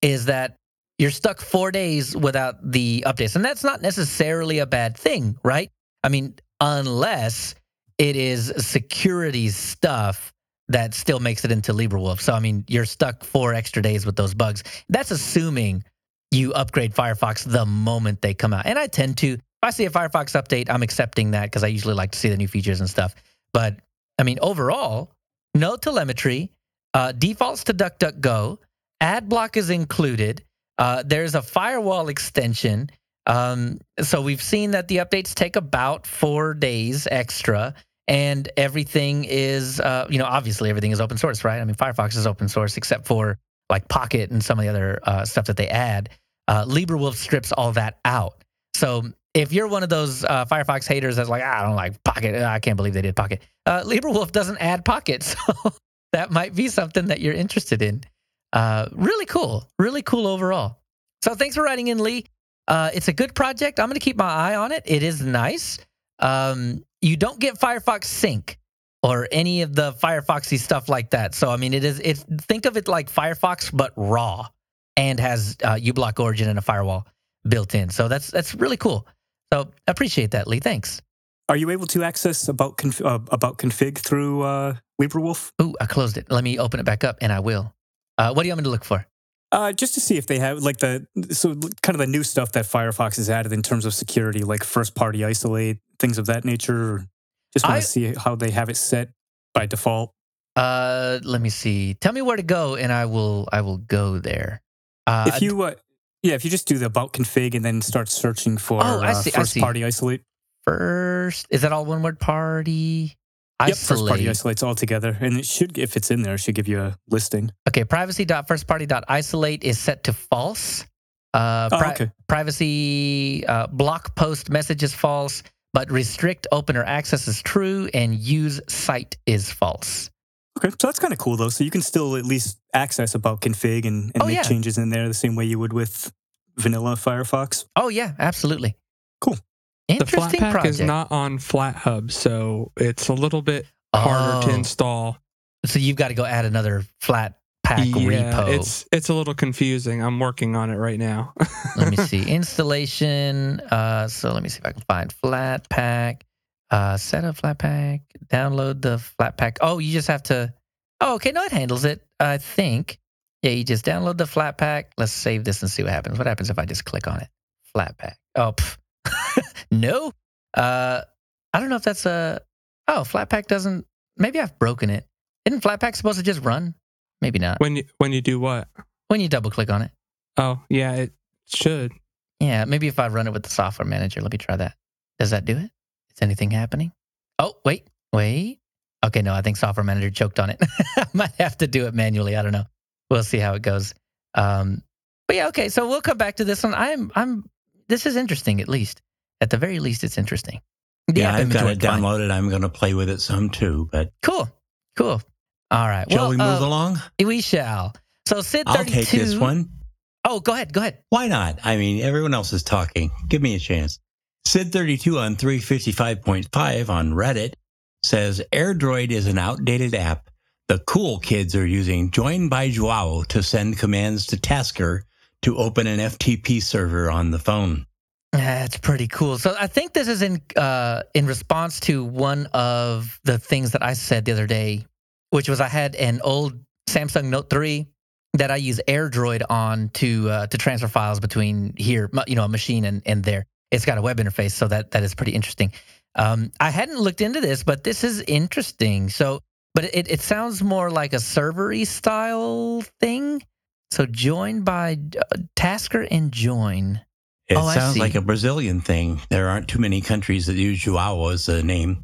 is that you're stuck four days without the updates. And that's not necessarily a bad thing, right? I mean, unless it is security stuff that still makes it into LibreWolf. So, I mean, you're stuck four extra days with those bugs. That's assuming you upgrade Firefox the moment they come out. And I tend to, if I see a Firefox update, I'm accepting that because I usually like to see the new features and stuff. But I mean, overall, no telemetry, uh, defaults to DuckDuckGo, ad block is included. Uh, there's a firewall extension. Um, so we've seen that the updates take about four days extra, and everything is, uh, you know, obviously everything is open source, right? I mean, Firefox is open source except for like Pocket and some of the other uh, stuff that they add. Uh, LibreWolf strips all that out. So if you're one of those uh, Firefox haters that's like, "Ah, I don't like Pocket, I can't believe they did Pocket. Uh, LibreWolf doesn't add Pocket, so that might be something that you're interested in. Uh, really cool, really cool overall. So thanks for writing in, Lee. Uh, it's a good project. I'm going to keep my eye on it. It is nice. Um, you don't get Firefox Sync or any of the Firefoxy stuff like that. So I mean, it is. It's think of it like Firefox but raw and has uh, uBlock Origin and a firewall built in. So that's that's really cool. So appreciate that, Lee. Thanks. Are you able to access about conf- uh, about config through uh, LibreWolf? Ooh, I closed it. Let me open it back up, and I will. Uh, what do you want me to look for? Uh, just to see if they have like the so kind of the new stuff that Firefox has added in terms of security, like first party isolate, things of that nature. Just want I- to see how they have it set by default. Uh, let me see. Tell me where to go, and I will. I will go there. Uh, if you, uh, yeah, if you just do the about config and then start searching for Oh, I uh, see, I first see. party isolate. first, is that all one word? Party. Yep, first party Isolate. isolates all together, and it should, if it's in there, it should give you a listing. Okay, privacy.firstparty.isolate is set to false. Uh, Oh, okay. Privacy uh, block post message is false, but restrict opener access is true, and use site is false. Okay, so that's kind of cool though. So you can still at least access about config and, and Oh, make yeah. changes in there the same way you would with vanilla Firefox. Oh yeah, absolutely. Cool. The Interesting Flatpak project. is not on FlatHub, so it's a little bit harder to Oh, install. So you've got to go add another flat pack yeah, repo. it's it's a little confusing. I'm working on it right now. let me see installation. Uh, so let me see if I can find Flatpak. Uh, set up Flatpak. Download the Flatpak. Oh, you just have to. Oh, okay. No, it handles it. I think. Yeah, you just download the Flatpak. Let's save this and see what happens. What happens if I just click on it? Flatpak. Oh, pff. no. Uh, I don't know if that's a. Oh, Flatpak doesn't. Maybe I've broken it. Isn't Flatpak supposed to just run? Maybe not. when you when you do what? When you double click on it. Oh yeah, it should. Yeah, maybe if I run it with the software manager, let me try that. Does that do it? Anything happening? Oh, wait, wait. Okay, no, I think software manager choked on it. I might have to do it manually. I don't know. We'll see how it goes. Um, but yeah, okay. So we'll come back to this one. I'm, I'm. This is interesting. At least, at the very least, it's interesting. The yeah, I've got it worked fine. I'm going to play with it some too. But Cool, cool. All right. shall well, we move uh, along? We shall. So Sid I'll take this one. Oh, go ahead. Go ahead. Why not? I mean, everyone else is talking. Give me a chance. Sid32 on 355.5 on Reddit says AirDroid is an outdated app. The cool kids are using Join by Joao to send commands to Tasker to open an FTP server on the phone. That's pretty cool. So I think this is in uh, in response to one of the things that I said the other day, which was I had an old Samsung Note three that I use AirDroid on to uh, to transfer files between here, you know, a machine and, and there. It's got a web interface, so that that is pretty interesting. Um, I hadn't looked into this, but this is interesting. So, but it it sounds more like a servery style thing. So join by uh, Tasker and join. It Oh, sounds like a Brazilian thing. There aren't too many countries that use Joao as a name.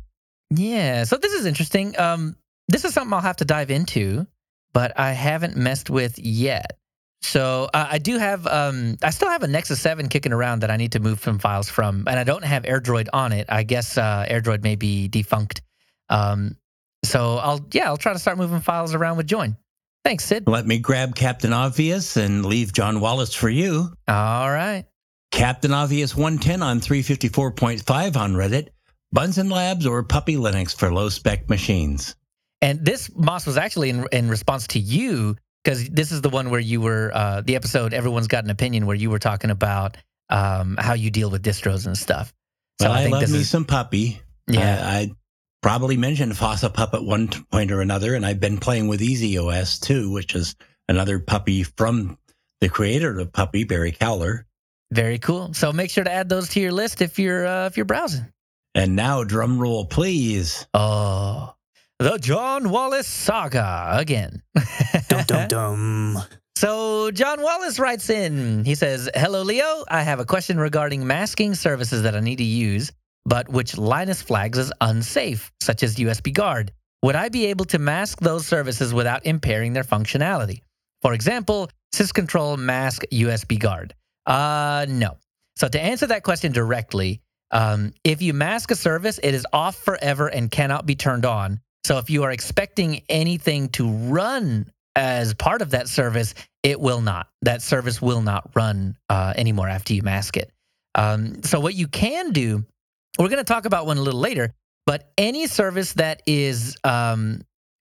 Yeah, so this is interesting. Um, this is something I'll have to dive into, but I haven't messed with yet. So uh, I do have, um, I still have a Nexus Seven kicking around that I need to move some files from, and I don't have AirDroid on it. I guess uh, AirDroid may be defunct. Um, so I'll, yeah, I'll try to start moving files around with Join. Thanks, Sid. Let me grab Captain Obvious and leave John Wallace for you. All right. Captain Obvious 110 on 354.5 on Reddit. Bunsen Labs or Puppy Linux for low spec machines. And this Moss was actually in in response to you because this is the one where you were uh, the episode. Everyone's got an opinion where you were talking about um, how you deal with distros and stuff. So well, I, I think love this me is some Puppy. yeah. I, I probably mentioned Fossa Pup at one point or another, and I've been playing with EasyOS too, which is another puppy from the creator of Puppy, Barry Kauler. Very cool. So make sure to add those to your list if you're uh, if you're browsing. And now, drum roll, please. Oh, the John Wallace saga again. Dum dum dum. So John Wallace writes in. He says, "Hello, Leo. I have a question regarding masking services that I need to use, but which Lynis flags as unsafe, such as USB Guard. Would I be able to mask those services without impairing their functionality? For example, syscontrol mask USB Guard. Uh, no. So to answer that question directly, um, if you mask a service, it is off forever and cannot be turned on. So if you are expecting anything to run as part of that service, it will not. That service will not run uh, anymore after you mask it. Um, so what you can do, we're going to talk about one a little later, but any service that is um,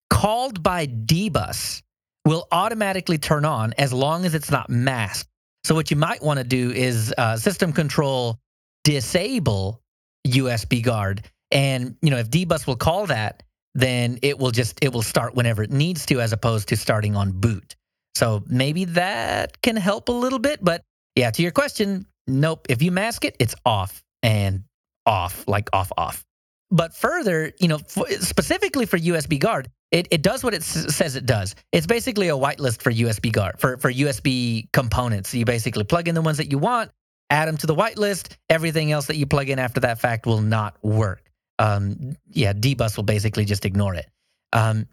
called by dbus will automatically turn on as long as it's not masked. So what you might want to do is uh, system control disable USB guard And you know, if dbus will call that, then it will just it will start whenever it needs to, as opposed to starting on boot. So maybe that can help a little bit. But yeah, to your question, nope. If you mask it, it's off and off, like off off. But further, you know, specifically for USB Guard, it, it does what it s- says it does. It's basically a whitelist for USB Guard for for USB components. So you basically plug in the ones that you want, add them to the whitelist. Everything else that you plug in after that fact will not work. Um, yeah, dbus will basically just ignore it. Um,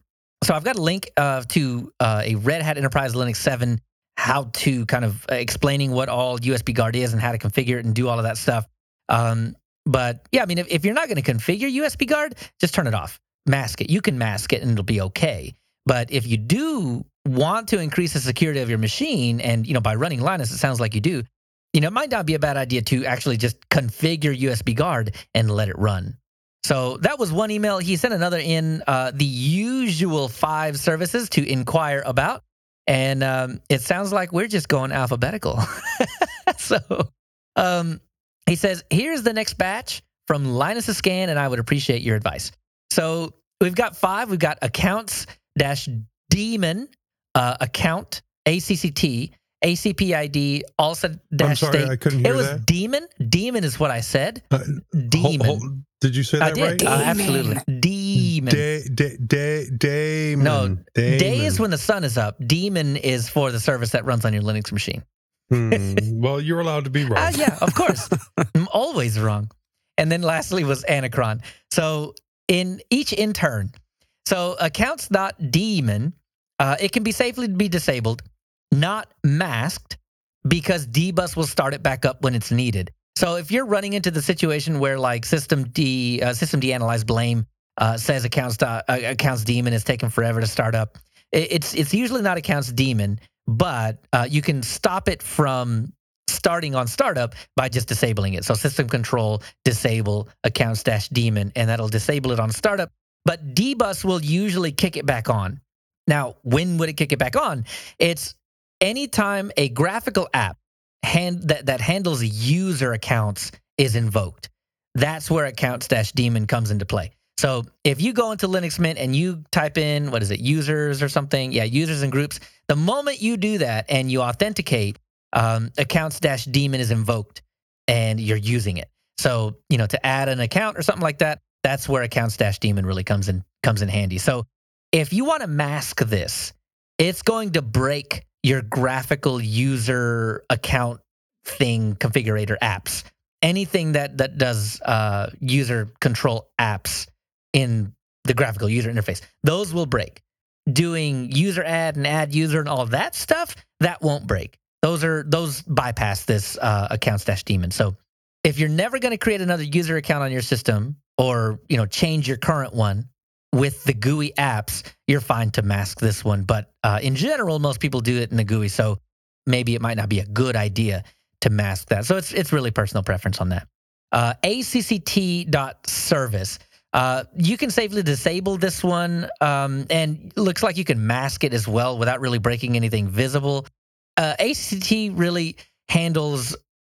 so I've got a link uh, to uh, a Red Hat Enterprise Linux 7 how to kind of uh, explaining what all USB Guard is and how to configure it and do all of that stuff. Um, but yeah, I mean, if, if you're not going to configure USB Guard, just turn it off, mask it. You can mask it and it'll be okay. But if you do want to increase the security of your machine, and you know by running Lynis, it sounds like you do, you know, it might not be a bad idea to actually just configure USB Guard and let it run. So that was one email. He sent another in uh, the usual five services to inquire about. And um, it sounds like we're just going alphabetical. so um, he says, here's the next batch from Lynis Scan, and I would appreciate your advice. So we've got five. We've got accounts dash demon, uh, account, ACCT, ACPID, also I'm dash sorry, state. I couldn't hear It was that. demon. Demon is what I said. Uh, Demon. Hold- hold- did you say I that did. right? Uh, absolutely. Demon. Day, day, day, day. No, Day is when the sun is up. Demon is for the service that runs on your Linux machine. Hmm. Well, you're allowed to be wrong. Ah, yeah, of course. I'm always wrong. And then lastly was Anacron. So in each intern, so accounts.daemon, uh, it can be safely be disabled, not masked, because dbus will start it back up when it's needed. So if you're running into the situation where like system d uh, system analyze blame uh, says accounts uh, accounts daemon is taking forever to start up, it's it's usually not accounts daemon, but uh, you can stop it from starting on startup by just disabling it. So system control disable accounts dash daemon, and that'll disable it on startup. But dbus will usually kick it back on. Now, when would it kick it back on? It's anytime a graphical app hand that, that handles user accounts is invoked. That's where accounts dash daemon comes into play. So if you go into Linux Mint and you type in what is it, users or something, yeah, users and groups. The moment you do that and you authenticate, um, accounts dash daemon is invoked, and you're using it. So you know to add an account or something like that, that's where accounts dash daemon really comes in comes in handy. So if you want to mask this, it's going to break your graphical user account thing configurator apps. Anything that that does uh, user control apps in the graphical user interface, those will break. Doing user add and add user and all that stuff, that won't break. Those are those bypass this uh, accounts dash daemon. So if you're never going to create another user account on your system or you know change your current one with the GUI apps, you're fine to mask this one. But uh, in general, most people do it in the GUI, so maybe it might not be a good idea to mask that. So it's it's really personal preference on that. Uh, acct.service. Uh, you can safely disable this one, um, and looks like you can mask it as well without really breaking anything visible. Uh, ACT really handles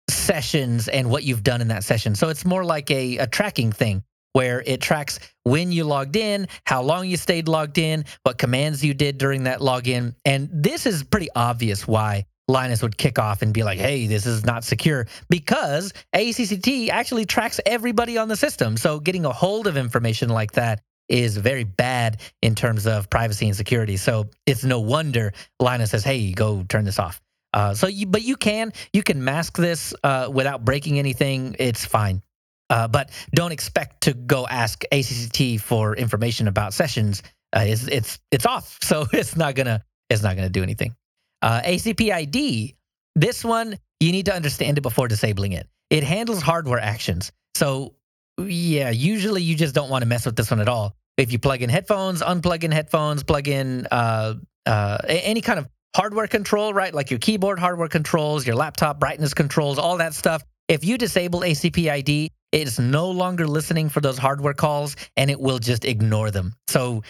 sessions and what you've done in that session. So it's more like a, a tracking thing where it tracks when you logged in, how long you stayed logged in, what commands you did during that login. And this is pretty obvious why Lynis would kick off and be like, hey, this is not secure because ACCT actually tracks everybody on the system. So getting a hold of information like that is very bad in terms of privacy and security. So it's no wonder Lynis says, hey, go turn this off. Uh, so you, but you can you can mask this uh, without breaking anything. It's fine. Uh, but don't expect to go ask ACCT for information about sessions. Uh, it's it's it's off, so it's not gonna it's not gonna do anything. Uh, ACPID, this one you need to understand it before disabling it. It handles hardware actions, so yeah, usually you just don't want to mess with this one at all. If you plug in headphones, unplug in headphones, plug in uh, uh, any kind of hardware control, right? Like your keyboard hardware controls, your laptop brightness controls, all that stuff. If you disable ACPID, it's no longer listening for those hardware calls and it will just ignore them. So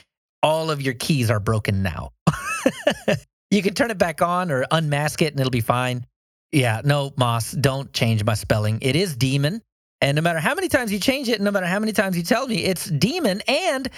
all of your keys are broken now. you can turn it back on or unmask it and it'll be fine. Yeah, no, Moss, don't change my spelling. It is demon And no matter how many times you change it, no matter how many times you tell me, it's Demon. And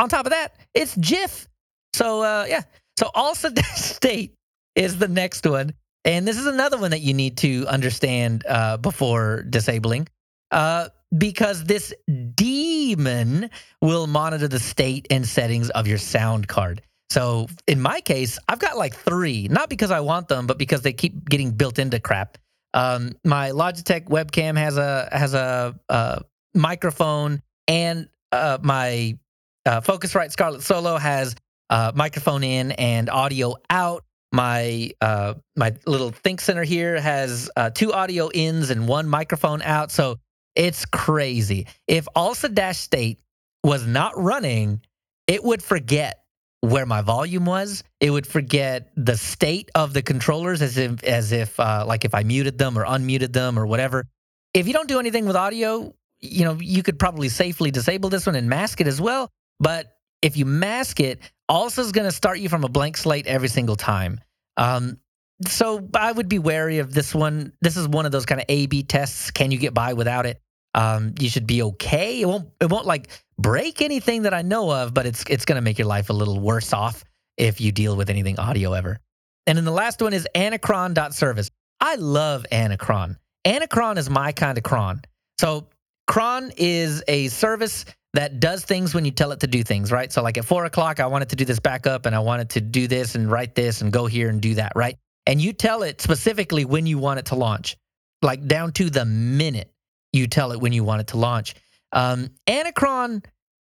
on top of that, it's GIF. So uh, yeah. So ALSA state is the next one. And this is another one that you need to understand uh, before disabling. Uh, because this demon will monitor the state and settings of your sound card. So in my case, I've got like three, not because I want them, but because they keep getting built into crap. Um, my Logitech webcam has a has a, a microphone, and uh, my uh, Focusrite Scarlett Solo has a microphone in and audio out. My uh, my little ThinkCentre here has uh, two audio ins and one microphone out. So it's crazy. If ALSA Dash State was not running, it would forget where my volume was. It would forget the state of the controllers as if as if uh, like if I muted them or unmuted them or whatever. If you don't do anything with audio, you know, you could probably safely disable this one and mask it as well. But if you mask it, ALSA is going to start you from a blank slate every single time. Um, so I would be wary of this one. This is one of those kind of A/B tests. Can you get by without it? Um, you should be okay. It won't. It won't like break anything that I know of, but it's it's to make your life a little worse off if you deal with anything audio ever. And then the last one is Anacron.service. I love Anacron. Anacron is my kind of cron. So cron is a service that does things when you tell it to do things, right? So like at four o'clock, I want it to do this backup and I want it to do this and write this and go here and do that, right? And you tell it specifically when you want it to launch, like down to the minute you tell it when you want it to launch. Um, Anacron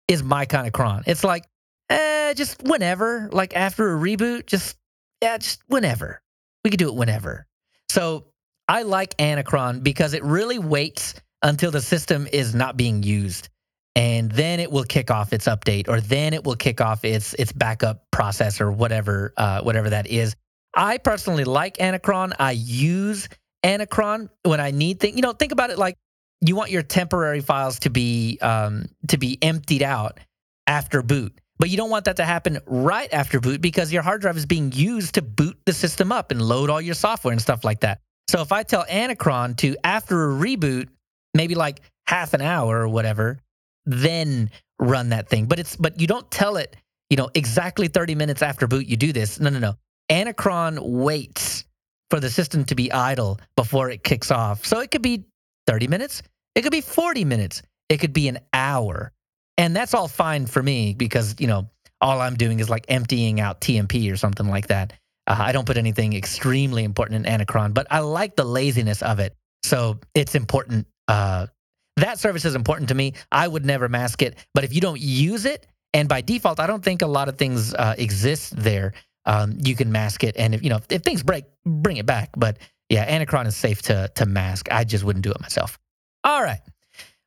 is my kind of cron. It's like, eh, just whenever, like after a reboot, just, yeah, just whenever. We could do it whenever. So I like Anacron because it really waits until the system is not being used. And then it will kick off its update, or then it will kick off its its backup process, or whatever uh, whatever that is. I personally like Anacron. I use Anacron when I need things. You know, think about it like you want your temporary files to be um, to be emptied out after boot, but you don't want that to happen right after boot because your hard drive is being used to boot the system up and load all your software and stuff like that. So if I tell Anacron to after a reboot, maybe like half an hour or whatever, then run that thing. But it's but you don't tell it, you know, exactly 30 minutes after boot you do this. No, no, no. Anacron waits for the system to be idle before it kicks off. So it could be 30 minutes, it could be 40 minutes, it could be an hour. And that's all fine for me because, you know, all I'm doing is like emptying out TMP or something like that. Uh, I don't put anything extremely important in Anacron, but I like the laziness of it. So it's important. Uh, that service is important to me. I would never mask it. But if you don't use it, and by default, I don't think a lot of things uh, exist there. Um, you can mask it, and if you know if things break, bring it back. But yeah, Anacron is safe to to mask. I just wouldn't do it myself. All right.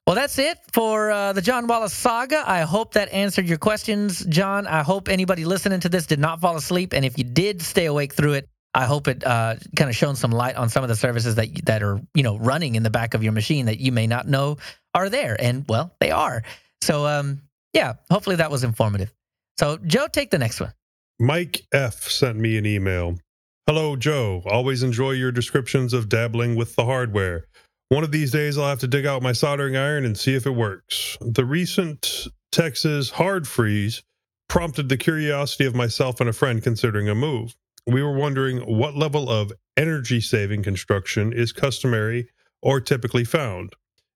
Well, that's it for uh, the John Wallace saga. I hope that answered your questions, John. I hope anybody listening to this did not fall asleep, and if you did stay awake through it, I hope it uh, kind of shone some light on some of the services that that are you know running in the back of your machine that you may not know are there, and well, they are. So, um, yeah, hopefully that was informative. So, Joe, take the next one. Mike F sent me an email. Hello, Joe. Always enjoy your descriptions of dabbling with the hardware. One of these days, I'll have to dig out my soldering iron and see if it works. The recent Texas hard freeze prompted the curiosity of myself and a friend considering a move. We were wondering what level of energy saving construction is customary or typically found.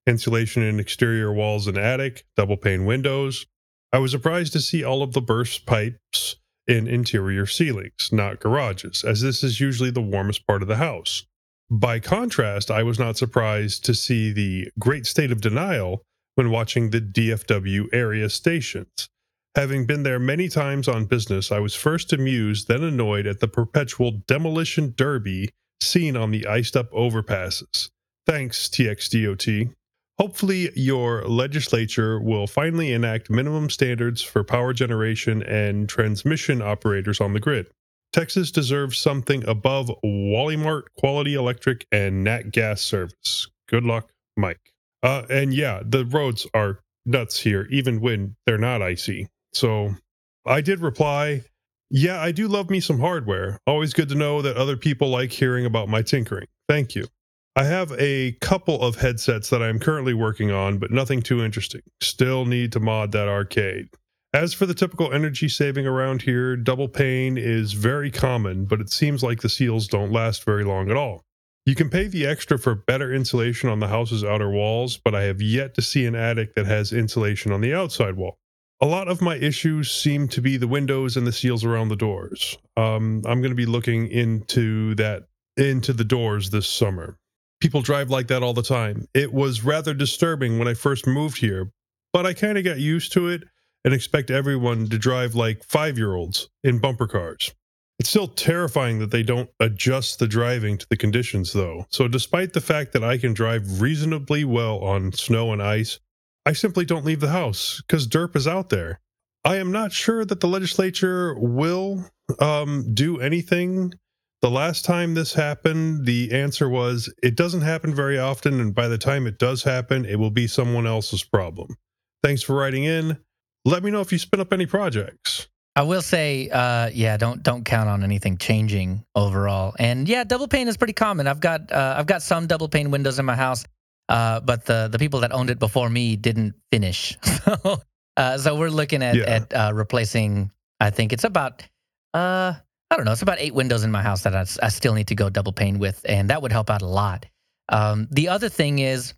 Insulation in exterior walls and attic, double pane windows. I was surprised to see all of the burst pipes in interior ceilings, not garages, as this is usually the warmest part of the house. By contrast, I was not surprised to see the great state of denial when watching the DFW area stations. Having been there many times on business, I was first amused, then annoyed at the perpetual demolition derby seen on the iced up overpasses. Thanks, TXDOT. Hopefully, your legislature will finally enact minimum standards for power generation and transmission operators on the grid. Texas deserves something above Walmart quality electric and nat gas service. Good luck, Mike. Uh, and yeah, the roads are nuts here, even when they're not icy. So I did reply, yeah, I do love me some hardware. Always good to know that other people like hearing about my tinkering. Thank you. I have a couple of headsets that I'm currently working on, but nothing too interesting. Still need to mod that arcade. As for the typical energy saving around here, double pane is very common, but it seems like the seals don't last very long at all. You can pay the extra for better insulation on the house's outer walls, but I have yet to see an attic that has insulation on the outside wall. A lot of my issues seem to be the windows and the seals around the doors. Um, I'm going to be looking into that into the doors this summer. People drive like that all the time. It was rather disturbing when I first moved here, but I kind of got used to it and expect everyone to drive like five year olds in bumper cars. It's still terrifying that they don't adjust the driving to the conditions, though. So, despite the fact that I can drive reasonably well on snow and ice, I simply don't leave the house because derp is out there. I am not sure that the legislature will um, do anything. The last time this happened, the answer was it doesn't happen very often, and by the time it does happen, it will be someone else's problem. Thanks for writing in. Let me know if you spin up any projects. I will say, uh, yeah, don't don't count on anything changing overall. And yeah, double pane is pretty common. I've got uh, I've got some double pane windows in my house, uh, but the the people that owned it before me didn't finish. so, uh, so we're looking at Yeah. at uh, replacing. I think it's about uh, I don't know, it's about eight windows in my house that I still need to go double pane with, and that would help out a lot. Um, the other thing is,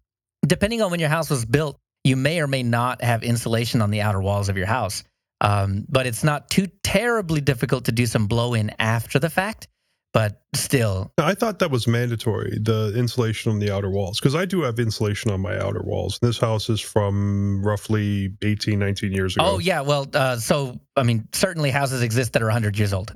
depending on when your house was built, you may or may not have insulation on the outer walls of your house. Um, but it's not too terribly difficult to do some blow in after the fact. But still, I thought that was mandatory, the insulation on the outer walls, because I do have insulation on my outer walls. This house is from roughly 18, 19 years ago. oh yeah, well, uh, so I mean, certainly houses exist that are 100 years old.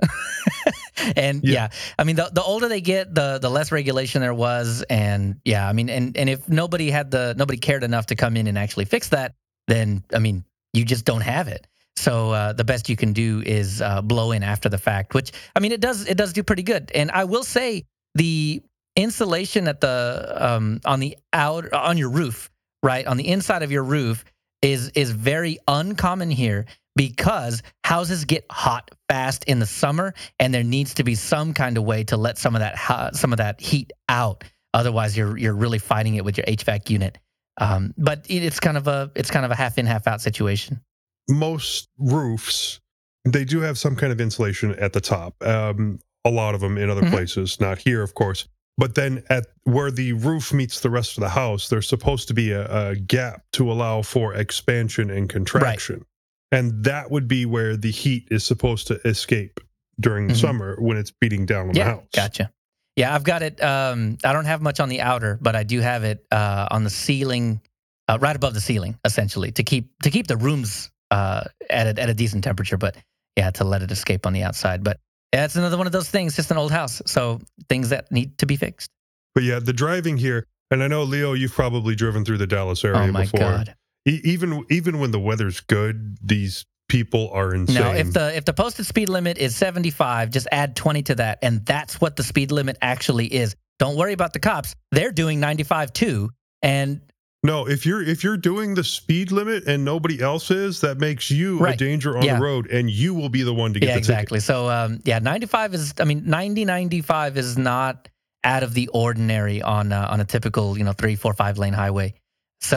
and yeah. Yeah. I mean, the the older they get, the the less regulation there was, and yeah, I mean, and and if nobody had the nobody cared enough to come in and actually fix that, then I mean, you just don't have it. So uh, the best you can do is uh, blow in after the fact, which I mean, it does it does do pretty good. And I will say the insulation at the um, on the out on your roof, right on the inside of your roof, is is very uncommon here because houses get hot fast in the summer, and there needs to be some kind of way to let some of that some of that heat out. Otherwise, you're you're really fighting it with your HVAC unit. Um, but it's kind of a it's kind of a half in half out situation. Most roofs, they do have some kind of insulation at the top. Um, a lot of them in other Mhm. places, not here, of course. But then at where the roof meets the rest of the house, there's supposed to be a, a gap to allow for expansion and contraction. And that would be where the heat is supposed to escape during the Mhm. summer when it's beating down on the house. gotcha. Yeah, I've got it. Um, I don't have much on the outer, but I do have it uh, on the ceiling, uh, right above the ceiling, essentially to keep to keep the rooms uh, at a, at a decent temperature. But yeah, to let it escape on the outside. But yeah, it's another one of those things. Just an old house, so things that need to be fixed. But yeah, the driving here, and I know Leo, you've probably driven through the Dallas area oh my before. god! E- even even when the weather's good, these people are insane. No, if the if the posted speed limit is 75, just add 20 to that, and that's what the speed limit actually is. Don't worry about the cops; they're doing 95 too, and no, if you're if you're doing the speed limit and nobody else is, that makes you a danger on Yeah. the road, and you will be the one to get yeah, the exactly. So, um, yeah, 95 is, I mean, 90, 95 is not out of the ordinary on uh, on a typical, you know, three, four, five lane highway. So,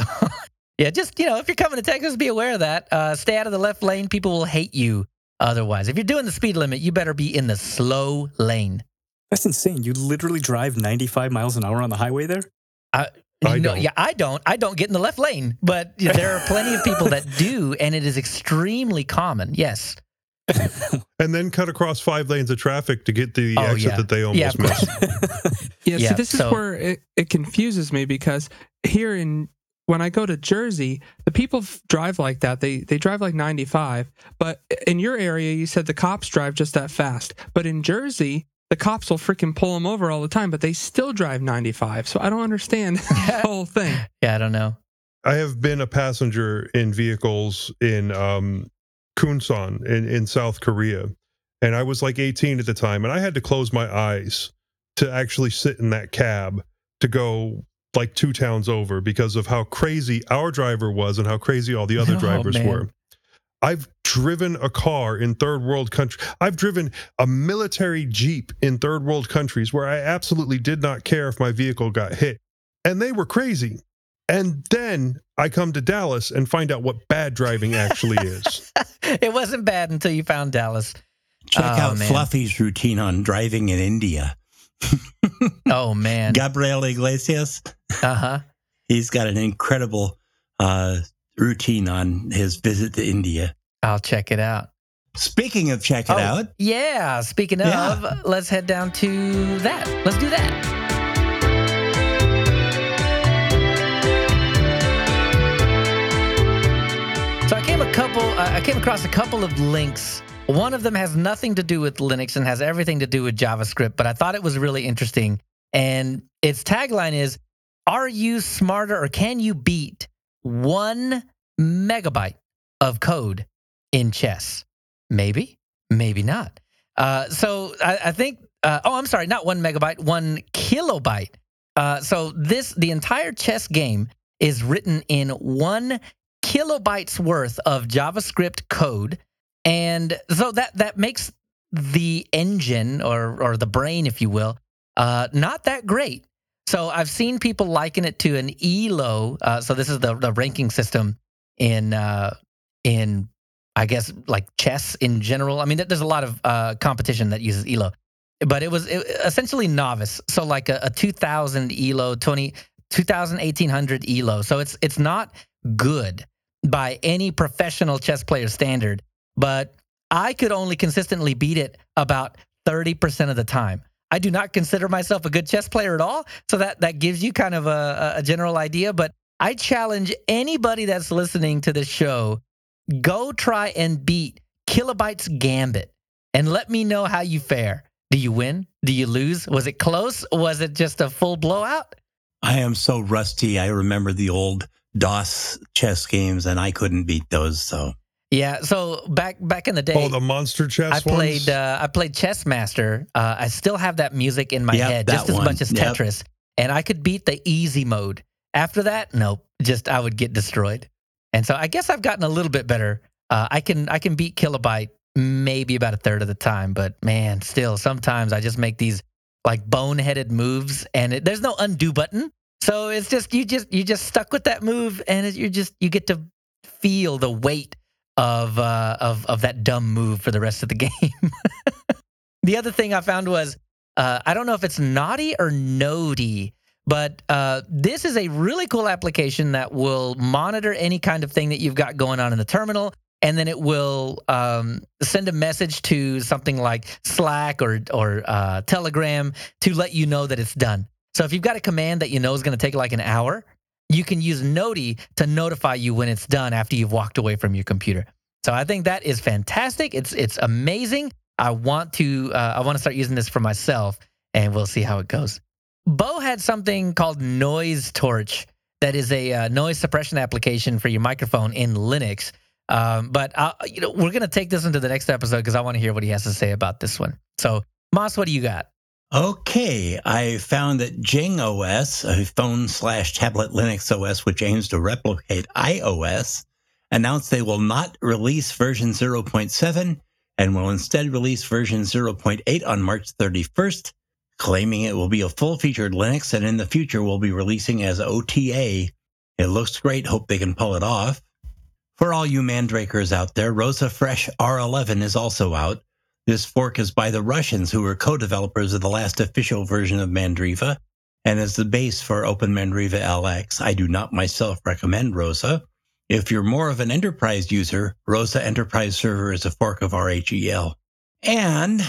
yeah, just you know, if you're coming to Texas, be aware of that. Uh, stay out of the left lane. People will hate you otherwise. If you're doing the speed limit, you better be in the slow lane. That's insane. You literally drive 95 miles an hour on the highway there? I You know, don't. Yeah, I don't. I don't get in the left lane, but there are plenty of people that do, and it is extremely common. Yes. and then cut across five lanes of traffic to get to the Oh, exit yeah. that they almost of missed. Yeah, Yeah, see, this so- is where it, it confuses me because here in when I go to Jersey, the people f- drive like that. They they drive like 95, but in your area, you said the cops drive just that fast. But in Jersey, the cops will freaking pull them over all the time, but they still drive 95. So I don't understand the whole thing. Yeah, I don't know. I have been a passenger in vehicles in um, Kunsan in, in South Korea, and I was like 18 at the time, and I had to close my eyes to actually sit in that cab to go like two towns over because of how crazy our driver was and how crazy all the other Oh, drivers man. were. I've driven a car in third world country. I've driven a military Jeep in third world countries where I absolutely did not care if my vehicle got hit. And they were crazy. And then I come to Dallas and find out what bad driving actually is. it wasn't bad until you found Dallas. Check Oh, out man. Fluffy's routine on driving in India. Oh man. Gabriel Iglesias, Uh huh. he's got an incredible uh, routine on his visit to India. I'll check it out. Speaking of check it Oh, out, Yeah. Speaking Yeah. of, let's head down to that. Let's do that. So I came a couple. Uh, I came across a couple of links. One of them has nothing to do with Linux and has everything to do with JavaScript, but I thought it was really interesting. And its tagline is: "Are you smarter, or can you beat one megabyte of code in chess?" Maybe, maybe not. Uh, so I, I think. Uh, oh, I'm sorry, not one megabyte, one kilobyte. Uh, so this the entire chess game is written in one kilobytes worth of JavaScript code, and so that that makes the engine or or the brain, if you will, uh, not that great. So I've seen people liken it to an ELO. Uh, so this is the the ranking system in uh, in I guess like chess in general. I mean, there's a lot of uh, competition that uses ELO, but it was it, essentially novice. So like a, a 2000 ELO, 20, 2000, 1800 ELO. So it's it's not good by any professional chess player standard, but I could only consistently beat it about 30% of the time. I do not consider myself a good chess player at all. So that, that gives you kind of a, a general idea. But I challenge anybody that's listening to this show go try and beat Kilobytes Gambit and let me know how you fare. Do you win? Do you lose? Was it close? Was it just a full blowout? I am so rusty. I remember the old DOS chess games, and I couldn't beat those. So Yeah. So back back in the day, Oh, the monster chess I played ones? uh, I played Chess Master. Uh, I still have that music in my Yep, head that just as one. much as Yep. Tetris, and I could beat the easy mode. After that, nope, just I would get destroyed. And so I guess I've gotten a little bit better. Uh, I can I can beat Kilobyte maybe about a third of the time, but man, still sometimes I just make these like boneheaded moves, and it, there's no undo button. So it's just you just you just stuck with that move, and it, you just you get to feel the weight of uh, of of that dumb move for the rest of the game. the other thing I found was uh, I don't know if it's naughty or nody, but uh, this is a really cool application that will monitor any kind of thing that you've got going on in the terminal. And then it will um, send a message to something like Slack or or uh, Telegram to let you know that it's done. So if you've got a command that you know is going to take like an hour, you can use Noti to notify you when it's done after you've walked away from your computer. So I think that is fantastic. It's it's amazing. I want to uh, I want to start using this for myself, and we'll see how it goes. Bo had something called Noise Torch that is a uh, noise suppression application for your microphone in Linux. Um, but uh, you know we're gonna take this into the next episode because I want to hear what he has to say about this one. So Moss, what do you got? Okay, I found that Jing OS, a phone slash tablet Linux OS which aims to replicate iOS, announced they will not release version 0.7 and will instead release version 0.8 on March 31st, claiming it will be a full featured Linux and in the future will be releasing as OTA. It looks great, hope they can pull it off. For all you mandrakers out there, Rosa Fresh R11 is also out. This fork is by the Russians, who were co-developers of the last official version of Mandriva, and is the base for Open Mandriva LX. I do not myself recommend Rosa. If you're more of an enterprise user, Rosa Enterprise Server is a fork of RHEL. And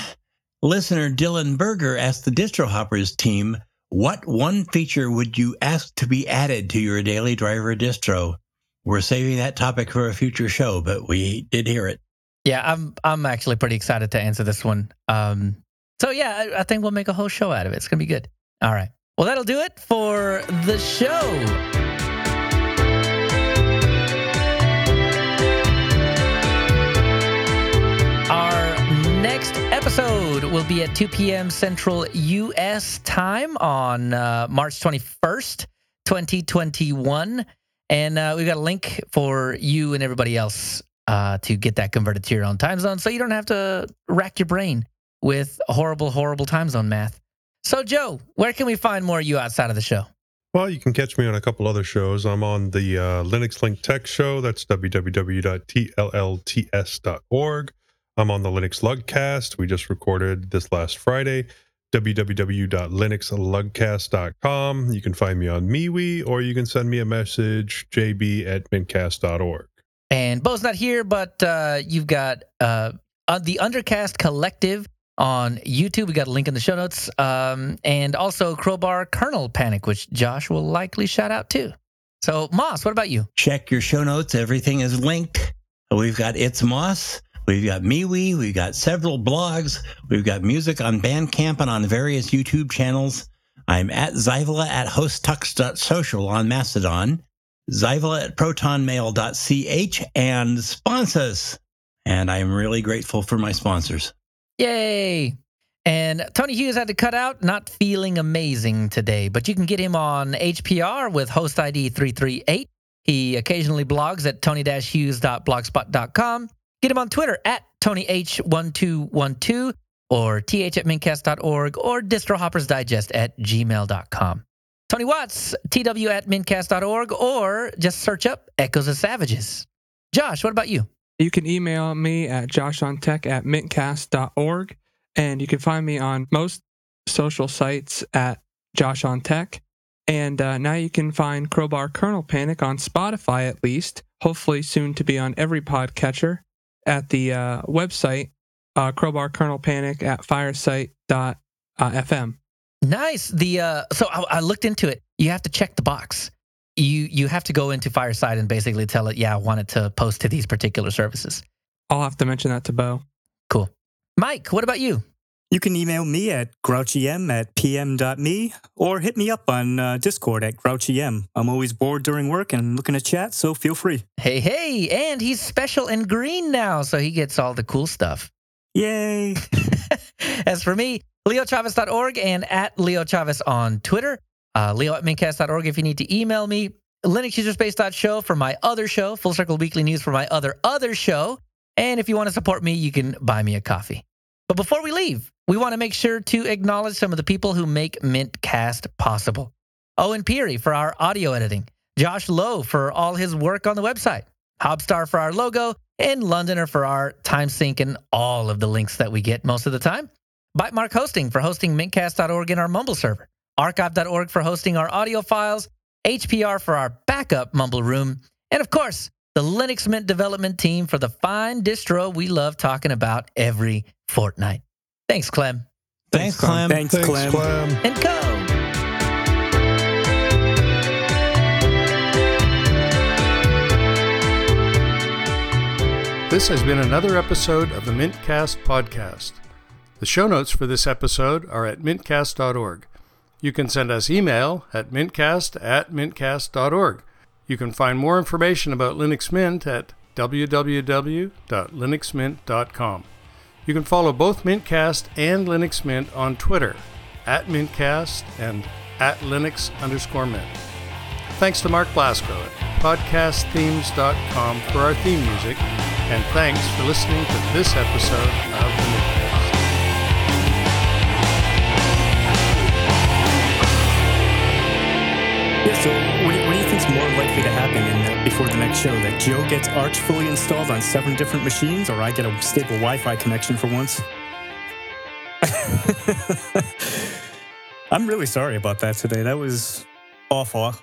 listener Dylan Berger asked the Distro Hoppers team, what one feature would you ask to be added to your daily driver distro? We're saving that topic for a future show, but we did hear it. Yeah, I'm I'm actually pretty excited to answer this one. Um, so yeah, I, I think we'll make a whole show out of it. It's gonna be good. All right. Well, that'll do it for the show. Our next episode will be at 2 p.m. Central U.S. time on uh, March 21st, 2021. And uh, we've got a link for you and everybody else uh, to get that converted to your own time zone, so you don't have to rack your brain with horrible, horrible time zone math. So, Joe, where can we find more of you outside of the show? Well, you can catch me on a couple other shows. I'm on the uh, Linux Link Tech Show. That's www.tllts.org. I'm on the Linux Lugcast. We just recorded this last Friday. www.linuxlugcast.com. You can find me on MeWe or you can send me a message, jb at mintcast.org. And Bo's not here, but uh, you've got uh, uh, the Undercast Collective on YouTube. We got a link in the show notes. Um, and also Crowbar Kernel Panic, which Josh will likely shout out too. So, Moss, what about you? Check your show notes. Everything is linked. We've got It's Moss. We've got MeWe. We've got several blogs. We've got music on Bandcamp and on various YouTube channels. I'm at Zyvola at hostux.social on Mastodon, Zyvola at protonmail.ch, and sponsors. And I'm really grateful for my sponsors. Yay! And Tony Hughes had to cut out, not feeling amazing today, but you can get him on HPR with host ID 338. He occasionally blogs at tony-hughes.blogspot.com. Get him on Twitter at TonyH1212 or th at mintcast.org or distrohoppersdigest at gmail.com. Tony Watts, tw at mintcast.org or just search up Echoes of Savages. Josh, what about you? You can email me at joshontech at mintcast.org, and you can find me on most social sites at joshontech. And uh, now you can find Crowbar Kernel Panic on Spotify at least, hopefully soon to be on every podcatcher at the uh, website, uh, Crowbar Kernel Panic at fireside.fm. Nice. The uh, so I, I looked into it. You have to check the box. You you have to go into Fireside and basically tell it, yeah, I want it to post to these particular services. I'll have to mention that to Bo. Cool. Mike, what about you? You can email me at grouchym at pm.me or hit me up on uh, Discord at grouchym. I'm always bored during work and looking to chat, so feel free. Hey, hey, and he's special and green now, so he gets all the cool stuff. Yay! As for me, leochavez.org and at Leo Chavez on Twitter. Uh, Leo at mintcast.org if you need to email me. LinuxUserspace.show for my other show. Full Circle Weekly News for my other other show. And if you want to support me, you can buy me a coffee. But before we leave, we want to make sure to acknowledge some of the people who make Mintcast possible. Owen Peary for our audio editing, Josh Lowe for all his work on the website, Hobstar for our logo, and Londoner for our time sync and all of the links that we get most of the time. Bytemark Hosting for hosting mintcast.org in our Mumble server, archive.org for hosting our audio files, HPR for our backup Mumble room, and of course, the Linux Mint development team for the fine distro we love talking about every fortnight. Thanks, Clem. Thanks, Clem. Thanks, Thanks, Clem. Clem. And go. This has been another episode of the Mintcast podcast. The show notes for this episode are at mintcast.org. You can send us email at mintcast at mintcast.org. You can find more information about Linux Mint at www.linuxmint.com. You can follow both Mintcast and Linux Mint on Twitter at Mintcast and at Linux underscore Mint. Thanks to Mark Blasco at podcastthemes.com for our theme music, and thanks for listening to this episode of the Mintcast. Likely to happen in before the next show? That Joe gets Arch fully installed on seven different machines, or I get a stable Wi-Fi connection for once? I'm really sorry about that today. That was awful.